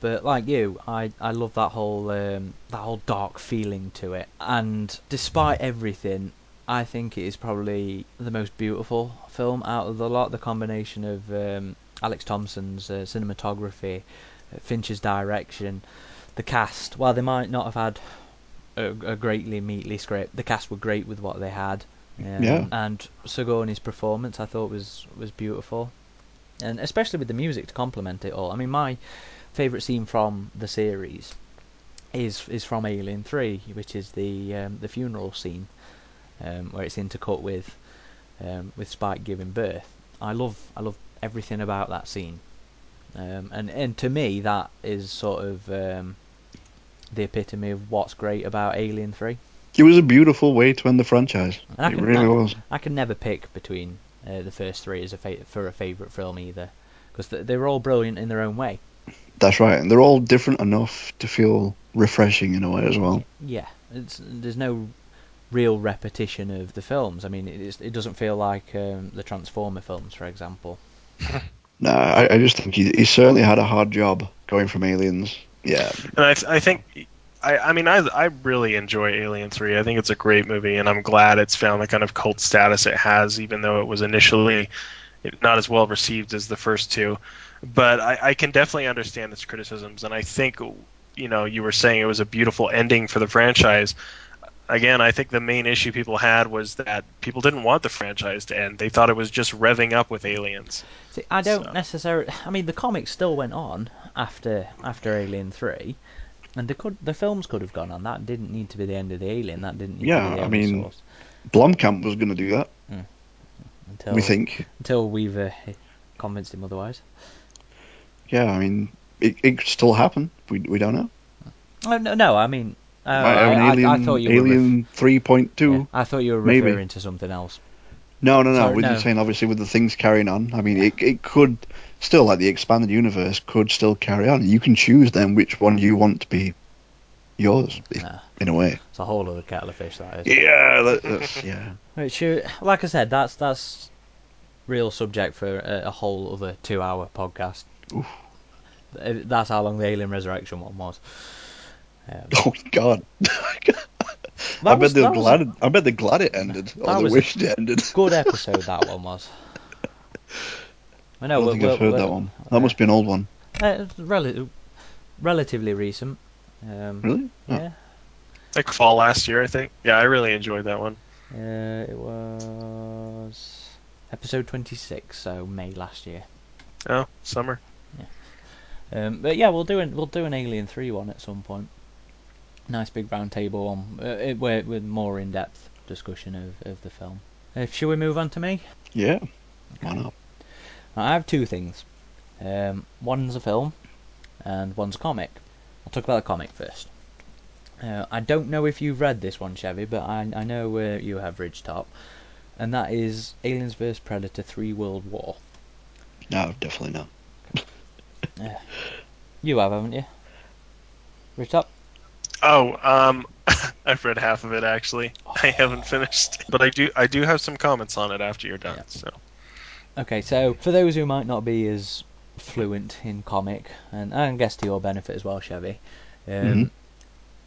But like you, I, I love that whole um, that whole dark feeling to it. And despite everything, I think it is probably the most beautiful film out of the lot. The combination of um, Alex Thomson's uh, cinematography, uh, Fincher's direction, the cast. While they might not have had a, a greatly meatly script, the cast were great with what they had. Um, Yeah. And Sigourney's performance, I thought was was beautiful, and especially with the music to complement it all. I mean, my favorite scene from the series is is from Alien Three, which is the um, the funeral scene, um, where it's intercut with um, with Spike giving birth. I love I love everything about that scene, um, and and to me that is sort of um, the epitome of what's great about Alien Three. It was a beautiful way to end the franchise. And I It can- really I- was. I can never pick between uh, the first three as a fa- for a favourite film either, because they're all brilliant in their own way. That's right. And they're all different enough to feel refreshing in a way as well. Yeah, it's, there's no real repetition of the films. I mean, it, is, it doesn't feel like um, the Transformer films, for example. no, I, I just think he, he certainly had a hard job going from Aliens. Yeah, And I, I think, I, I mean, I, I really enjoy Alien Three. I think it's a great movie, and I'm glad it's found the kind of cult status it has, even though it was initially not as well received as the first two. But I, I can definitely understand its criticisms, and I think, you know, you were saying it was a beautiful ending for the franchise. Again, I think the main issue people had was that people didn't want the franchise to end. They thought it was just revving up with aliens. See, I don't So- necessarily. I mean, the comics still went on after after Alien Three, and the could the films could have gone on. That didn't need to be the end of the Alien. That didn't need Yeah, to be the I only mean, source Blomkamp was going to do that. until We think. until we've uh, convinced him otherwise. Yeah, I mean, it, it could still happen. We we don't know. Oh, no, no, I mean, Oh, an I, I- Alien, I, thought you were. ref- three point two. yeah, I thought you were maybe. referring to something else. No, no, no. Sorry, With no. saying obviously with the things carrying on. I mean, it it could still like the expanded universe could still carry on. You can choose then which one you want to be yours i- Nah, in a way. it's a whole other kettle of fish. That is. Yeah, that, that's yeah. Which, like I said, that's that's real subject for a, a whole other two-hour podcast. Oof. That's how long the Alien Resurrection one was. Um, Oh God. I was- bet they're that was glad. I bet they're glad it ended, That or they wished it ended. good episode that one was. I I know. don't we're- think I've heard that one. That must be an old one. Uh, rel- relatively recent. Um, Really? Oh. Yeah. Like fall last year, I think. Yeah, I really enjoyed that one. Uh, it was episode 26, so May last year. Oh, summer. Um, but yeah, we'll do an we'll do an Alien Three one at some point. Nice big round table one, uh, it, with, with more in depth discussion of, of the film. Uh, shall we move on to me? Yeah. Why not? I have two things. Um, one's a film, and one's a comic. I'll talk about the comic first. Uh, I don't know if you've read this one, Chevy, but I, I know uh, you have Ridgetop, and that is Aliens vs Predator: Three World War. No, definitely not. You have, haven't you? Ridgetop? Oh, um, I've read half of it actually. I haven't finished, but I do. I do have some comments on it after you're done. Yeah. So Okay, so for those who might not be as fluent in comic, and I guess to your benefit as well, Chevy, um, Mhm.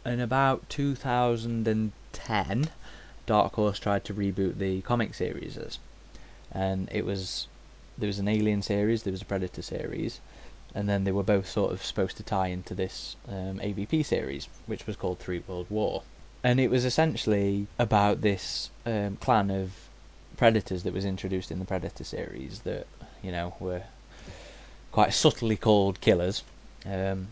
in about 2010, Dark Horse tried to reboot the comic series, and it was there was an Alien series, there was a Predator series, and then they were both sort of supposed to tie into this um, AVP series, which was called Three World War, and it was essentially about this um, clan of predators that was introduced in the Predator series that you know were quite subtly called killers, um,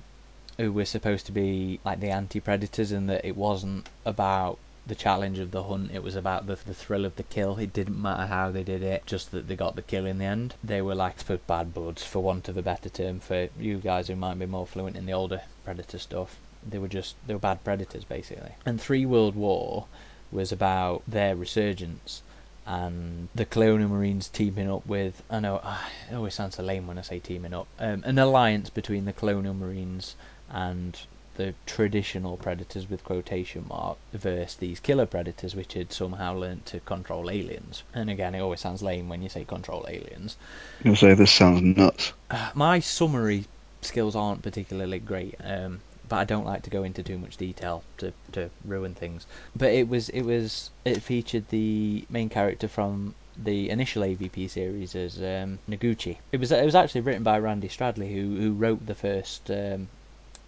who were supposed to be like the anti-predators, and that it wasn't about the challenge of the hunt; it was about the the thrill of the kill. It didn't matter how they did it, just that they got the kill in the end. They were like for bad bloods, for want of a better term, for you guys who might be more fluent in the older Predator stuff. They were just they were bad predators basically. And Three World War was about their resurgence and the Colonial Marines teaming up with I know uh, it always sounds so lame when I say teaming up um, an alliance between the Colonial Marines and the traditional predators with quotation mark versus these killer predators which had somehow learnt to control aliens and again it always sounds lame when you say control aliens You'll say this sounds nuts. uh, my summary skills aren't particularly great um, but I don't like to go into too much detail to, to ruin things. But it was it was it featured the main character from the initial AVP series as um, Noguchi. It was it was actually written by Randy Stradley, who who wrote the first um,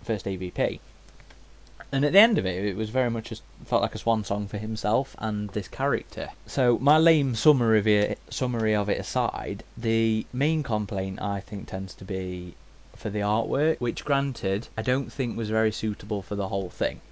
first AVP. And at the end of it, it was very much just felt like a swan song for himself and this character. So my lame summary of it, summary of it aside, the main complaint I think tends to be for the artwork, which granted I don't think was very suitable for the whole thing.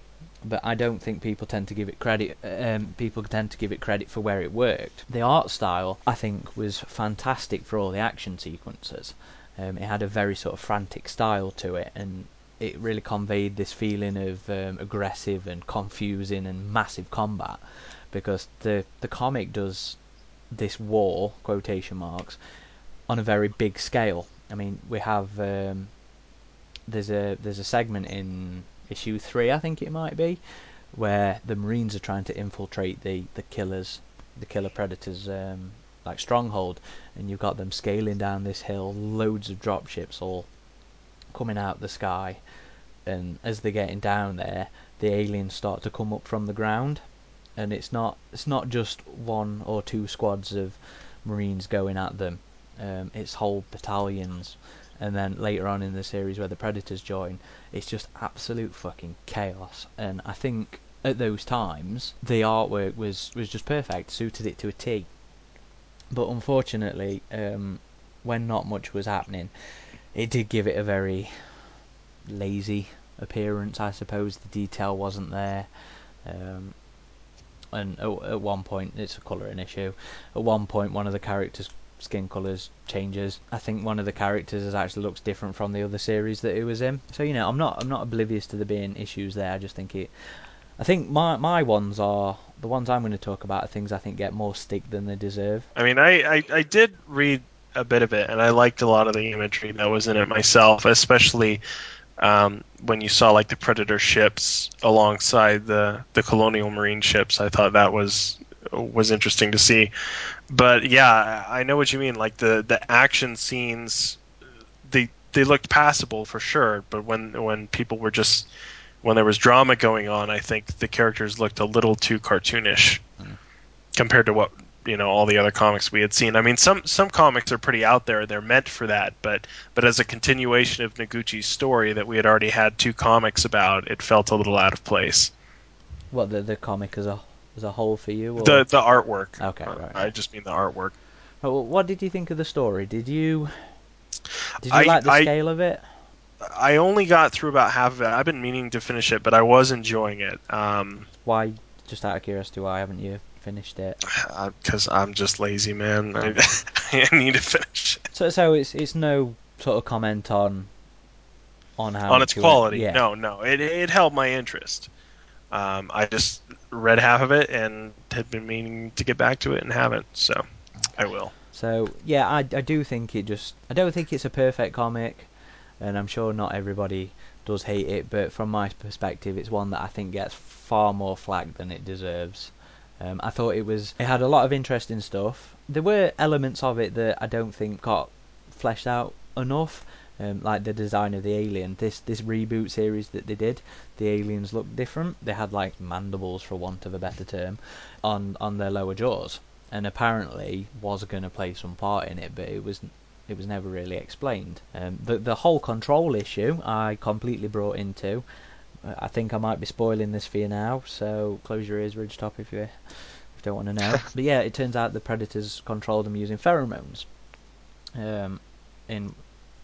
But I don't think people tend to give it credit. Um, people tend to give it credit for where it worked. The art style, I think, was fantastic for all the action sequences. Um, it had a very sort of frantic style to it, and it really conveyed this feeling of um, aggressive and confusing and massive combat. Because the the comic does this war quotation marks on a very big scale. I mean, we have um, there's a there's a segment in issue three, I think it might be, where the Marines are trying to infiltrate the the killers, the killer predators, um, like stronghold, and you've got them scaling down this hill, loads of dropships all coming out the sky, and as they're getting down there, the aliens start to come up from the ground, and it's not it's not just one or two squads of Marines going at them. Um, it's whole battalions, and then later on in the series where the Predators join, it's just absolute fucking chaos. And I think at those times the artwork was was just perfect, suited it to a T. But unfortunately, um, when not much was happening, it did give it a very lazy appearance. I suppose the detail wasn't there. Um, and at, one point, it's a colouring issue. At one point, one of the characters' skin colours changes. I think one of the characters actually looks different from the other series that it was in. So you know, I'm not I'm not oblivious to there being issues there. I just think it. I think my my ones are the ones I'm going to talk about are things I think get more stick than they deserve. I mean, I, I, I did read a bit of it, and I liked a lot of the imagery that was in it myself, especially um, when you saw like the Predator ships alongside the, the Colonial Marine ships. I thought that was was interesting to see. But yeah, I know what you mean. Like the, the action scenes, they they looked passable for sure. But when when people were just when there was drama going on, I think the characters looked a little too cartoonish Mm. compared to what you know all the other comics we had seen. I mean, some some comics are pretty out there; they're meant for that. But but as a continuation of Noguchi's story that we had already had two comics about, it felt a little out of place. What the the comic as a as a whole for you? Or? The the artwork. Okay, right. I just mean the artwork. Well, what did you think of the story? Did you did you I- like the I- scale of it? I only got through about half of it. I've been meaning to finish it, but I was enjoying it. Um, Why? Just out of curiosity, why haven't you finished it? because I'm just lazy, man. I, I need to finish it. So, so it's it's no sort of comment on on how on its much you went- quality. Yeah. No, no, it it held my interest. Um, I just read half of it and had been meaning to get back to it and haven't, so I will. So yeah, I, I do think it just I don't think it's a perfect comic, and I'm sure not everybody does hate it. But from my perspective, it's one that I think gets far more flack than it deserves. Um, I thought it was it had a lot of interesting stuff. There were elements of it that I don't think got fleshed out enough. Um, like the design of the alien. This this reboot series that they did, the aliens looked different. They had like mandibles, for want of a better term, on on their lower jaws and apparently was going to play some part in it, but it was it was never really explained. Um, the the whole control issue I completely brought into. I think I might be spoiling this for you now, so close your ears, Ridgetop, if you, if you don't want to know. but yeah, it turns out the predators control them using pheromones um, in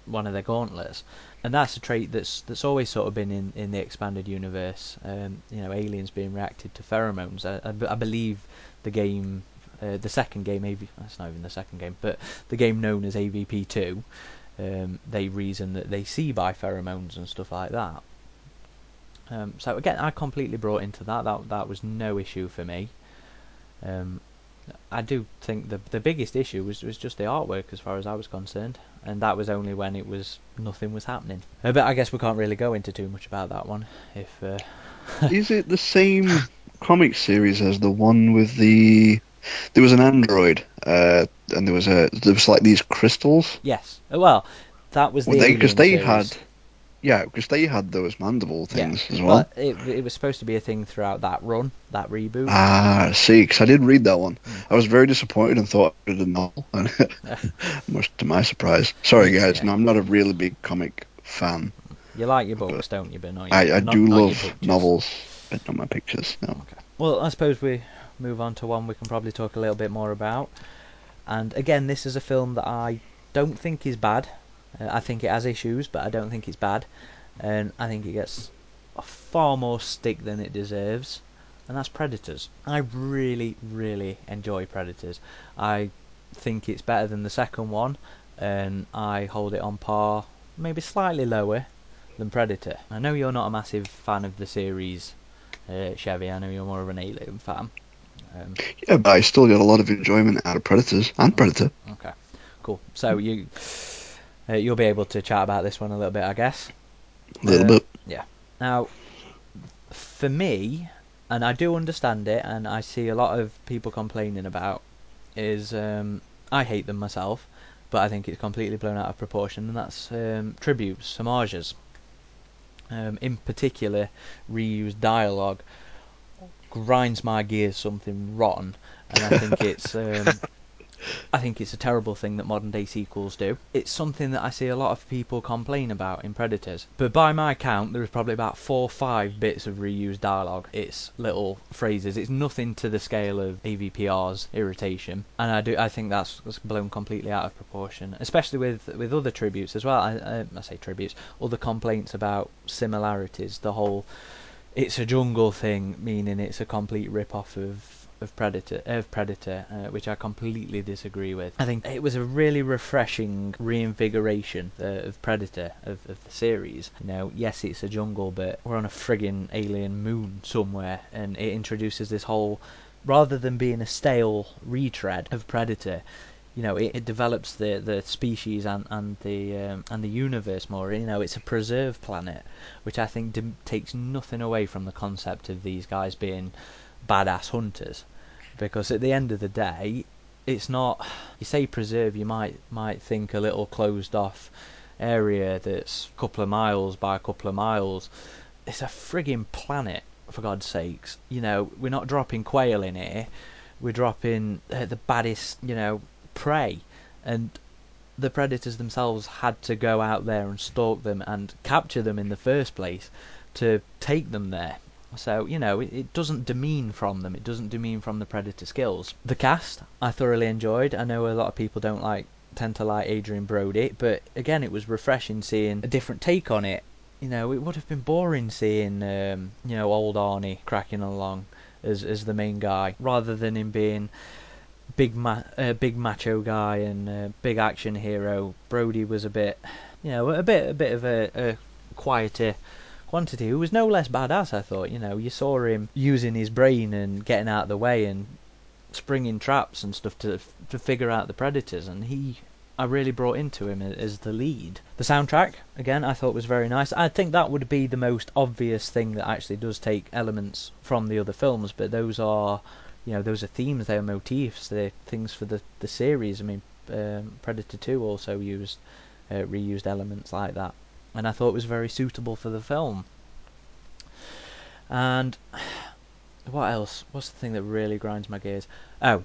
one of their gauntlets, and that's a trait that's that's always sort of been in, in the expanded universe. Um, you know, aliens being reacted to pheromones. I believe the game uh, the second game, AV, that's not even the second game, but the game known as AVP2, um, they reason that they see by pheromones and stuff like that. Um, so again, I completely brought into that. That that was no issue for me. Um, I do think the the biggest issue was was just the artwork as far as I was concerned, and that was only when it was nothing was happening. Uh, but I guess we can't really go into too much about that one. If uh, Is it the same comic series as the one with the? There was an android, uh, and there was a there was like these crystals. yes, well, that was the Well, they because they had, yeah, because they had those mandible things yeah. as well. But it it was supposed to be a thing throughout that run, that reboot. Ah, I see, because I did read that one. Mm. I was very disappointed and thought it was a novel, much to my surprise. Sorry, guys, Yeah. no, I'm not a really big comic fan. You like your books, don't you? But not your, I, I not- do not love novels, but not my pictures. No. Okay. Well, I suppose we move on to one we can probably talk a little bit more about. And again, this is a film that I don't think is bad. Uh, I think it has issues, but I don't think it's bad. And I think it gets a far more stick than it deserves. And that's Predators. I really, really enjoy Predators. I think it's better than the second one, and I hold it on par, maybe slightly lower than Predator. I know you're not a massive fan of the series, uh, Chevy. I know you're more of an Alien fan. Um, Yeah, but I still got a lot of enjoyment out of Predators and Predator. okay, cool. So you uh, you'll be able to chat about this one a little bit, I guess. A little Uh, bit. Yeah. Now, for me, and I do understand it, and I see a lot of people complaining about, is um, I hate them myself, but I think it's completely blown out of proportion, and that's um, tributes, homages. Um, in particular, reused dialogue grinds my gears something rotten, and I think it's um, I think it's a terrible thing that modern day sequels do. It's something that I see a lot of people complain about in Predators. But by my count, there is probably about four or five bits of reused dialogue. It's little phrases. It's nothing to the scale of AVPR's irritation, and I do I think that's, that's blown completely out of proportion, especially with with other tributes as well. I, I, I say tributes, other complaints about similarities. The whole it's a jungle thing, meaning it's a complete rip off of of Predator, of Predator, uh, which I completely disagree with. I think it was a really refreshing reinvigoration uh, of Predator of, of the series. You know, yes, it's a jungle, but we're on a friggin' alien moon somewhere, and it introduces this whole, rather than being a stale retread of Predator. You know, it, it develops the, the species and and the um, and the universe more. You know, it's a preserved planet, which I think takes nothing away from the concept of these guys being badass hunters. Because at the end of the day it's not you say preserve you might might think a little closed off area that's a couple of miles by a couple of miles. It's a frigging planet for god's sakes. You know we're not dropping quail in here. We're dropping uh, the baddest you know prey. And the predators themselves had to go out there and stalk them and capture them in the first place to take them there so, you know, it, it doesn't demean from them. It doesn't demean from the Predator skills. The cast, I thoroughly enjoyed. I know a lot of people don't like, tend to like Adrien Brody, but again, it was refreshing seeing a different take on it. You know, it would have been boring seeing, um, you know, old Arnie cracking along as as the main guy, rather than him being big ma- uh, big macho guy and uh, big action hero. Brody was a bit, you know, a bit a bit of a, a quieter quantity who was no less badass I thought you know. You saw him using his brain and getting out of the way and springing traps and stuff to to figure out the predators and he I really brought into him as the lead. The soundtrack again I thought was very nice. I think that would be the most obvious thing that actually does take elements from the other films but those are you know those are themes they're motifs they're things for the the series. I mean um, Predator 2 also used uh, reused elements like that and I thought it was very suitable for the film. And what else? What's the thing that really grinds my gears? Oh,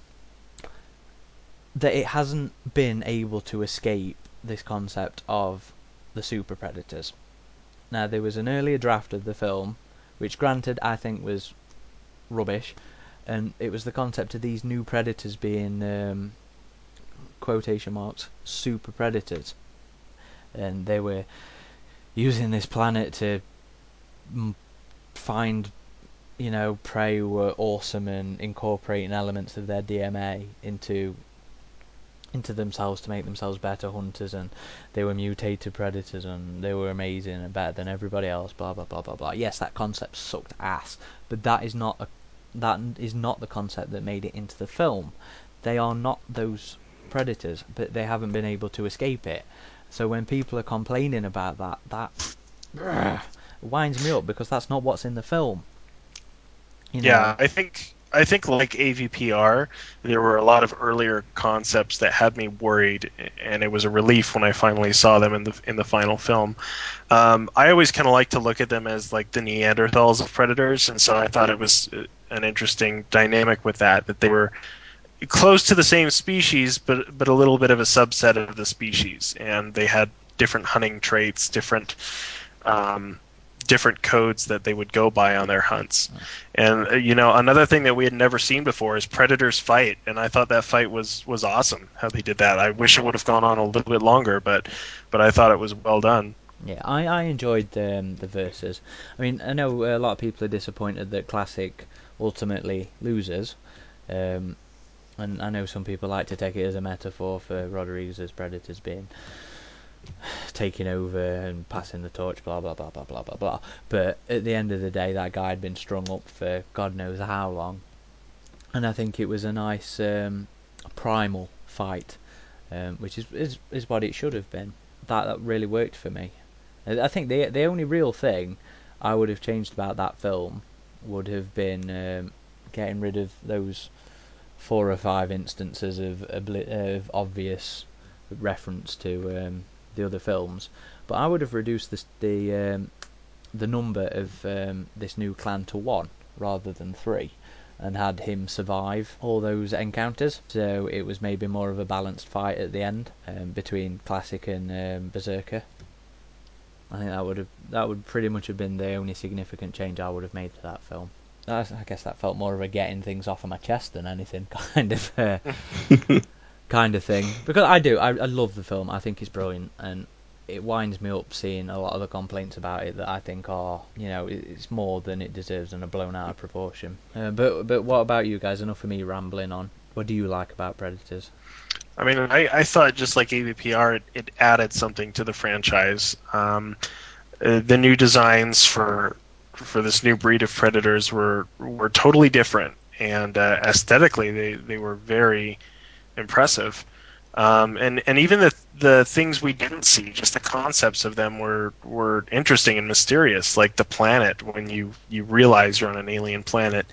that it hasn't been able to escape this concept of the super predators. Now there was an earlier draft of the film, which granted I think was rubbish, and it was the concept of these new predators being um, quotation marks super predators, and they were using this planet to m- find, you know, prey were awesome and incorporating elements of their DNA into into themselves to make themselves better hunters and they were mutated predators and they were amazing and better than everybody else blah blah blah blah blah yes that concept sucked ass but that is not a that is not the concept that made it into the film. They are not those predators, but they haven't been able to escape it. So when people are complaining about that, that winds me up because that's not what's in the film. You know? Yeah, I think I think like AVPR, there were a lot of earlier concepts that had me worried, and it was a relief when I finally saw them in the in the final film. Um, I always kind of like to look at them as like the Neanderthals of predators, and so I thought it was uh, an interesting dynamic with that that they were close to the same species, but but a little bit of a subset of the species, and they had different hunting traits, different. Um, different codes that they would go by on their hunts. And uh, you know, another thing that we had never seen before is predators fight, and I thought that fight was was awesome how they did that. I wish it would have gone on a little bit longer, but but I thought it was well done. Yeah, I, I enjoyed um, the verses. I mean, I know a lot of people are disappointed that Classic ultimately loses. Um, and I know some people like to take it as a metaphor for Rodriguez's Predators being taking over and passing the torch, blah blah blah blah blah blah blah. But at the end of the day, that guy had been strung up for God knows how long, and I think it was a nice um, primal fight, um, which is, is is what it should have been. That that really worked for me. I think the the only real thing I would have changed about that film would have been um, getting rid of those four or five instances of, of obvious reference to um, the other films, but I would have reduced this, the um, the number of um, this new clan to one rather than three, and had him survive all those encounters. So it was maybe more of a balanced fight at the end um, between Classic and um, Berserker. I think that would have that would pretty much have been the only significant change I would have made to that film. I guess that felt more of a getting things off of my chest than anything kind of uh, kind of thing. Because I do, I, I love the film. I think it's brilliant, and it winds me up seeing a lot of the complaints about it that I think are, you know, it's more than it deserves and are blown out of proportion. Uh, but but what about you guys? Enough of me rambling on. What do you like about Predators? I mean, I, I thought just like AVPR, it, it added something to the franchise. Um, uh, the new designs for for this new breed of predators were were totally different, and uh, aesthetically, they they were very impressive. Um, and and even the the things we didn't see, just the concepts of them were were interesting and mysterious, like the planet when you you realize you're on an alien planet,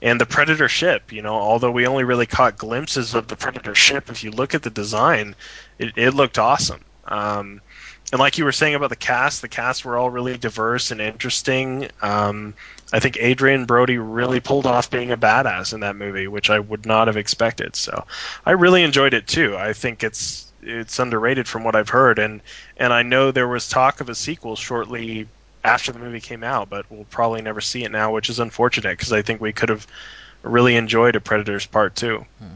and the predator ship. You know, although we only really caught glimpses of the predator ship, if you look at the design, it, it looked awesome. Um, and like you were saying about the cast, the cast were all really diverse and interesting. Um, I think Adrien Brody really pulled off being a badass in that movie, which I would not have expected. So I really enjoyed it too. I think it's it's underrated from what I've heard, and and I know there was talk of a sequel shortly after the movie came out, but we'll probably never see it now, which is unfortunate because I think we could have really enjoyed a Predators Part Two. Hmm.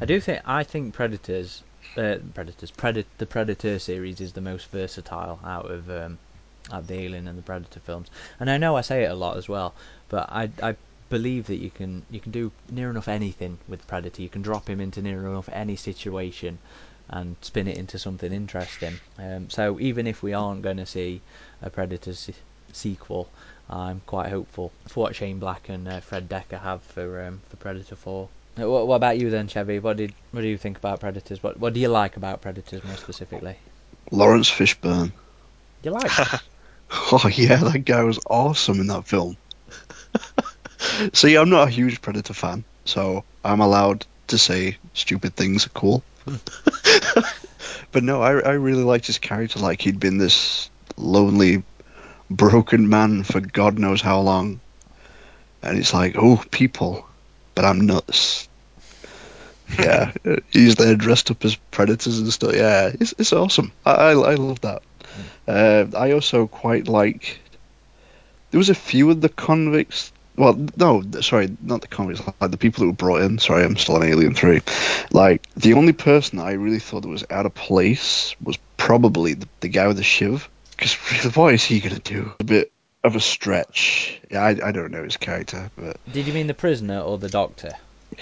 I do think I think Predators uh, Predators. Predator, the Predator series is the most versatile out of um, out of the Alien and the Predator films. And I know I say it a lot as well, but I I believe that you can you can do near enough anything with Predator. You can drop him into near enough any situation and spin it into something interesting. Um, so even if we aren't going to see a Predator se- sequel, I'm quite hopeful for what Shane Black and uh, Fred Dekker have for um, for Predator 4. Uh, what, what, about you then, Chevy? What did what do you think about Predators? What what do you like about Predators more specifically? Laurence Fishburne. You like? oh yeah, that guy was awesome in that film. See, I'm not a huge Predator fan, so I'm allowed to say stupid things are cool. but no, I I really liked his character. Like he'd been this lonely, broken man for God knows how long, and it's like, oh, people but I'm nuts. yeah, he's there dressed up as predators and stuff. Yeah, it's it's awesome. I I, I love that. Uh, I also quite like. There was a few of the convicts. Well, no, sorry, not the convicts. Like the people that were brought in. Sorry, I'm still on Alien Three. Like the only person I really thought that was out of place was probably the, the guy with the shiv. Because what is he gonna do? A bit of a stretch. Yeah, I, I don't know his character, but did you mean the prisoner or the doctor?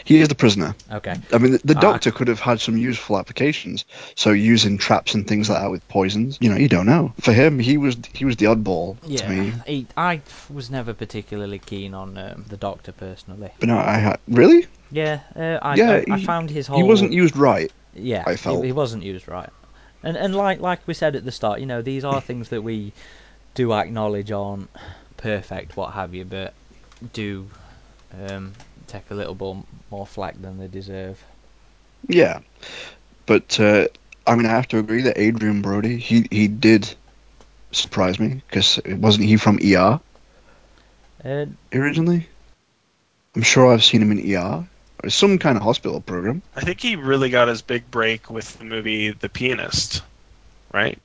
he is the prisoner. Okay. I mean, the, the Ah. doctor could have had some useful applications. So using traps and things like that with poisons, you know, you don't know. For him, he was he was the oddball to Yeah. me. He, I was never particularly keen on um, the Doctor personally. But no, I had really Yeah. Uh, I, Yeah, I, I he- found his whole. he wasn't used right. Yeah, I he- felt. He, wasn't used right. And and like like we said at the start, you know, these are things that we do acknowledge aren't perfect, what have you, but do um, take a little bit more flack than they deserve. Yeah, but uh, I mean, I have to agree that Adrien Brody he he did surprise me because wasn't he from ER Uh, originally? I'm sure I've seen him in ER or some kind of hospital program. I think he really got his big break with the movie The Pianist, right?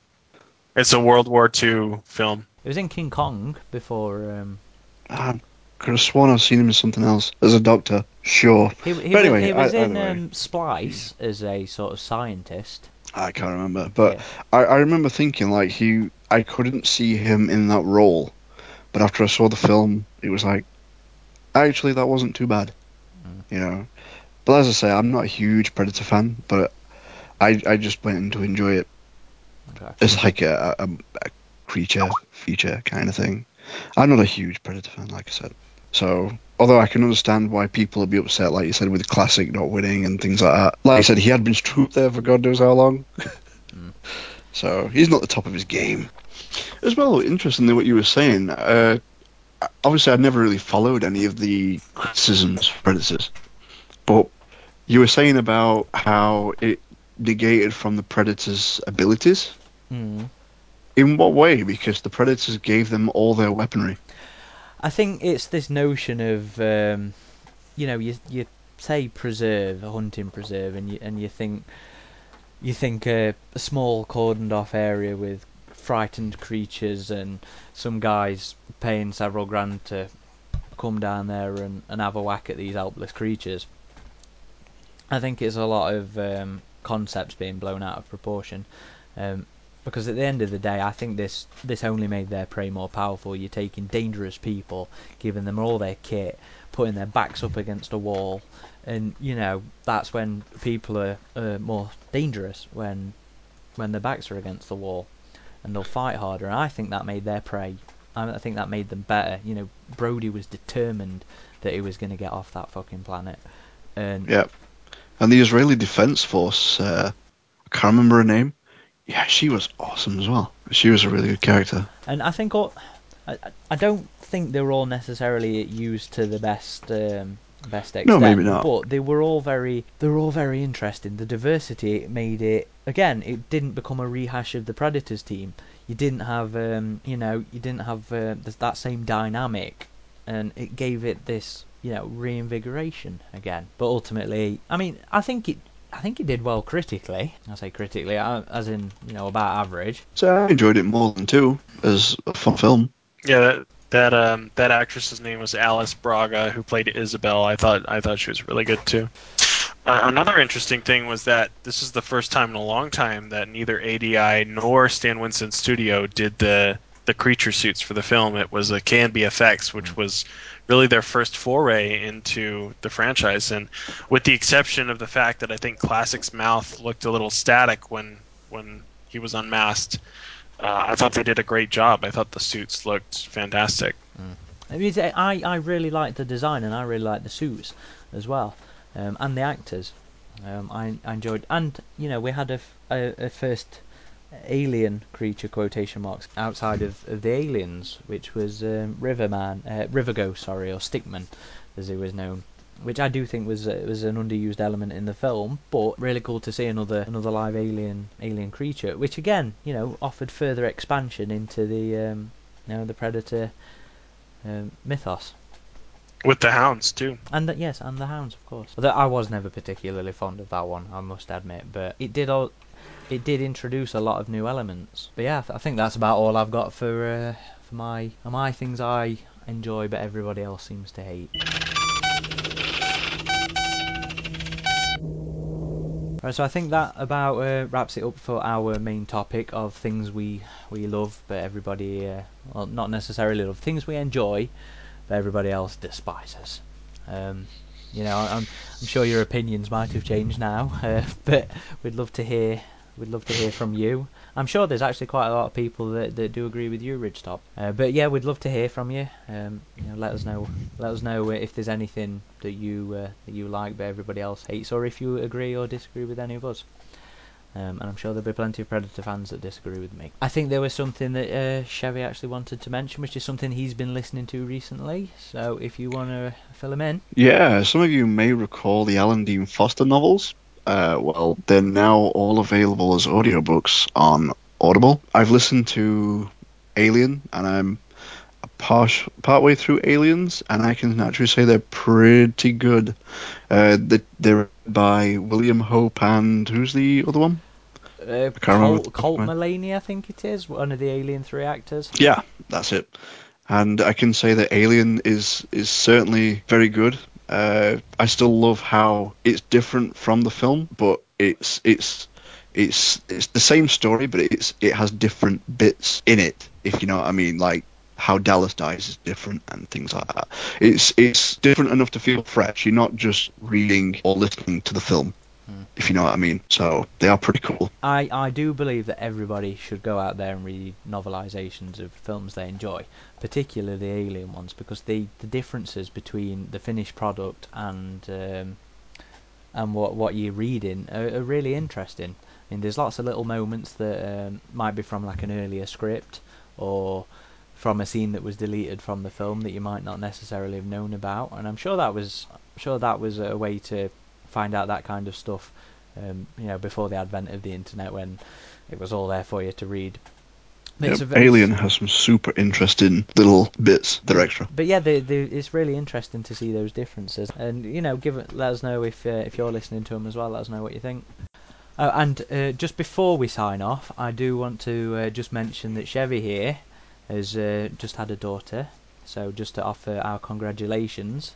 It's a World War II film. it was in King Kong before. Um, I could have sworn I've seen him in something else as a doctor. Sure, he he, But was, anyway, he was ei- in either um, Splice as a sort of scientist. I can't remember, but Yeah. I, I remember thinking like he I couldn't see him in that role, but after I saw the film, it was like actually that wasn't too bad, Mm. you know. But as I say, I'm not a huge Predator fan, but I I just went in to enjoy it. It's like a, a, a creature feature kind of thing. I'm not a huge Predator fan, like I said. So although I can understand why people would be upset, like you said, with classic not winning and things like that. Like I said, he had been stood there for God knows how long. Mm. So he's not the top of his game. As well, interestingly, what you were saying. Uh, obviously, I've never really followed any of the criticisms of Predators, but you were saying about how it negated from the Predators' abilities. Mm. In what way? Because the Predators gave them all their weaponry. I think it's this notion of, um, you know, you you say preserve, a hunting preserve, and you and you think you think a, a small cordoned off area with frightened creatures and some guys paying several grand to come down there and, and have a whack at these helpless creatures. I think it's a lot of um, concepts being blown out of proportion. Um, because at the end of the day, I think this this only made their prey more powerful. You're taking dangerous people, giving them all their kit, putting their backs up against a wall, and you know that's when people are uh, more dangerous when when their backs are against the wall, and they'll fight harder. And I think that made their prey. I I think that made them better. You know, Brody was determined that he was going to get off that fucking planet, and Yeah. And the Israeli Defense Force, uh, I can't remember her name. Yeah, she was awesome as well. She was a really good character. And I think all, I, I- don't think they were all necessarily used to the best um, best extent. No, maybe not. But they were all very they were all very interesting. The diversity made it again. It didn't become a rehash of the Predators team. You didn't have um, you know you didn't have uh, that same dynamic, and it gave it this you know reinvigoration again. But ultimately, I mean, I think it. I think it did well critically. I say critically, uh, as in you know about average. So I enjoyed it more than two as a fun film. Yeah, that that um that actress's name was Alice Braga, who played Isabel. I thought I thought she was really good too. Uh, another interesting thing was that this is the first time in a long time that neither ADI nor Stan Winston Studio did the the creature suits for the film. It was a KNB Effects, which was really their first foray into the franchise, and with the exception of the fact that I think Classic's mouth looked a little static when when he was unmasked. Uh, I thought they did a great job. I thought the suits looked fantastic. I mean, I I really liked the design and I really liked the suits as well, um, and the actors. Um, I, I enjoyed, and you know, we had a a first alien creature quotation marks outside of, of the aliens, which was um, Riverman, uh, Rivergo, sorry, or Stickman, as he was known. Which I do think was uh, was an underused element in the film, but really cool to see another another live alien alien creature, which again, you know, offered further expansion into the um, you know the predator um, mythos. With the hounds too. And the, yes, and the hounds, of course. Although I was never particularly fond of that one, I must admit. But it did all, it did introduce a lot of new elements. But yeah, I think that's about all I've got for uh, for my my things I enjoy, but everybody else seems to hate. Right, so I think that about uh, wraps it up for our main topic of things we we love, but everybody, uh, well, not necessarily love things we enjoy, but everybody else despises. Um, you know, I'm I'm sure your opinions might have changed now, uh, but we'd love to hear we'd love to hear from you. I'm sure there's actually quite a lot of people that, that do agree with you, Ridgetop. Uh, but yeah, we'd love to hear from you. Um, you know, let us know let us know if there's anything that you uh, that you like but everybody else hates, or if you agree or disagree with any of us. Um, and I'm sure there'll be plenty of Predator fans that disagree with me. I think there was something that uh, Chevy actually wanted to mention, which is something he's been listening to recently. So if you want to fill him in. Yeah, some of you may recall the Alan Dean Foster novels. Uh, well, they're now all available as audiobooks on Audible. I've listened to Alien, and I'm part partway through Aliens, and I can actually say they're pretty good. Uh, they, they're by William Hope and who's the other one? Uh, Colt, Colt Mullaney, I think it is, one of the Alien Three actors. Yeah, that's it. And I can say that Alien is is certainly very good. Uh, I still love how it's different from the film, but it's it's it's it's the same story, but it's it has different bits in it. If you know what I mean, like how Dallas dies is different and things like that. It's it's different enough to feel fresh. You're not just reading or listening to the film, if you know what I mean. So they are pretty cool. I, I do believe that everybody should go out there and read novelizations of films they enjoy, particularly the Alien ones, because the, the differences between the finished product and um, and what what you're reading are, are really interesting. I mean, there's lots of little moments that um, might be from like an earlier script or from a scene that was deleted from the film that you might not necessarily have known about, and I'm sure that was I'm sure that was a way to find out that kind of stuff. Um, you know, before the advent of the internet, when it was all there for you to read. Yep, very- Alien has some super interesting little bits that are extra. But yeah, they, they, it's really interesting to see those differences, and you know, give it, let us know if uh, if you're listening to them as well. Let us know what you think. Oh, and uh, just before we sign off, I do want to uh, just mention that Chevy here has uh, just had a daughter, so just to offer our congratulations.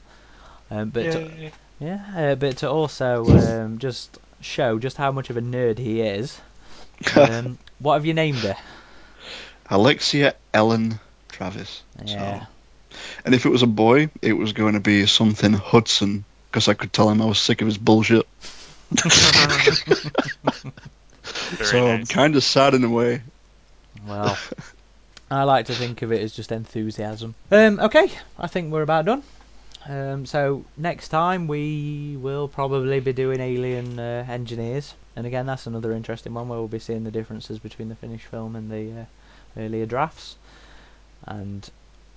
Um, but to, yeah, uh, but to also um, just show just how much of a nerd he is. Um, what have you named her? Alexia Ellen Travis. Yeah. So. And if it was a boy, it was going to be something Hudson, because I could tell him I was sick of his bullshit. Very so I'm kind of sad in a way. Well, I like to think of it as just enthusiasm. Um, okay, I think we're about done. Um, so next time we will probably be doing Alien uh, Engineers, and again that's another interesting one where we'll be seeing the differences between the finished film and the uh, earlier drafts, and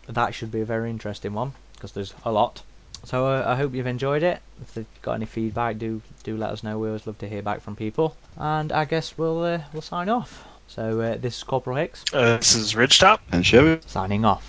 that should be a very interesting one because there's a lot. So uh, I hope you've enjoyed it. If you've got any feedback, do do let us know. We always love to hear back from people. And I guess we'll uh, we'll sign off. So uh, this is Corporal Hicks Uh, this is Ridgetop. And Chevy. signing off.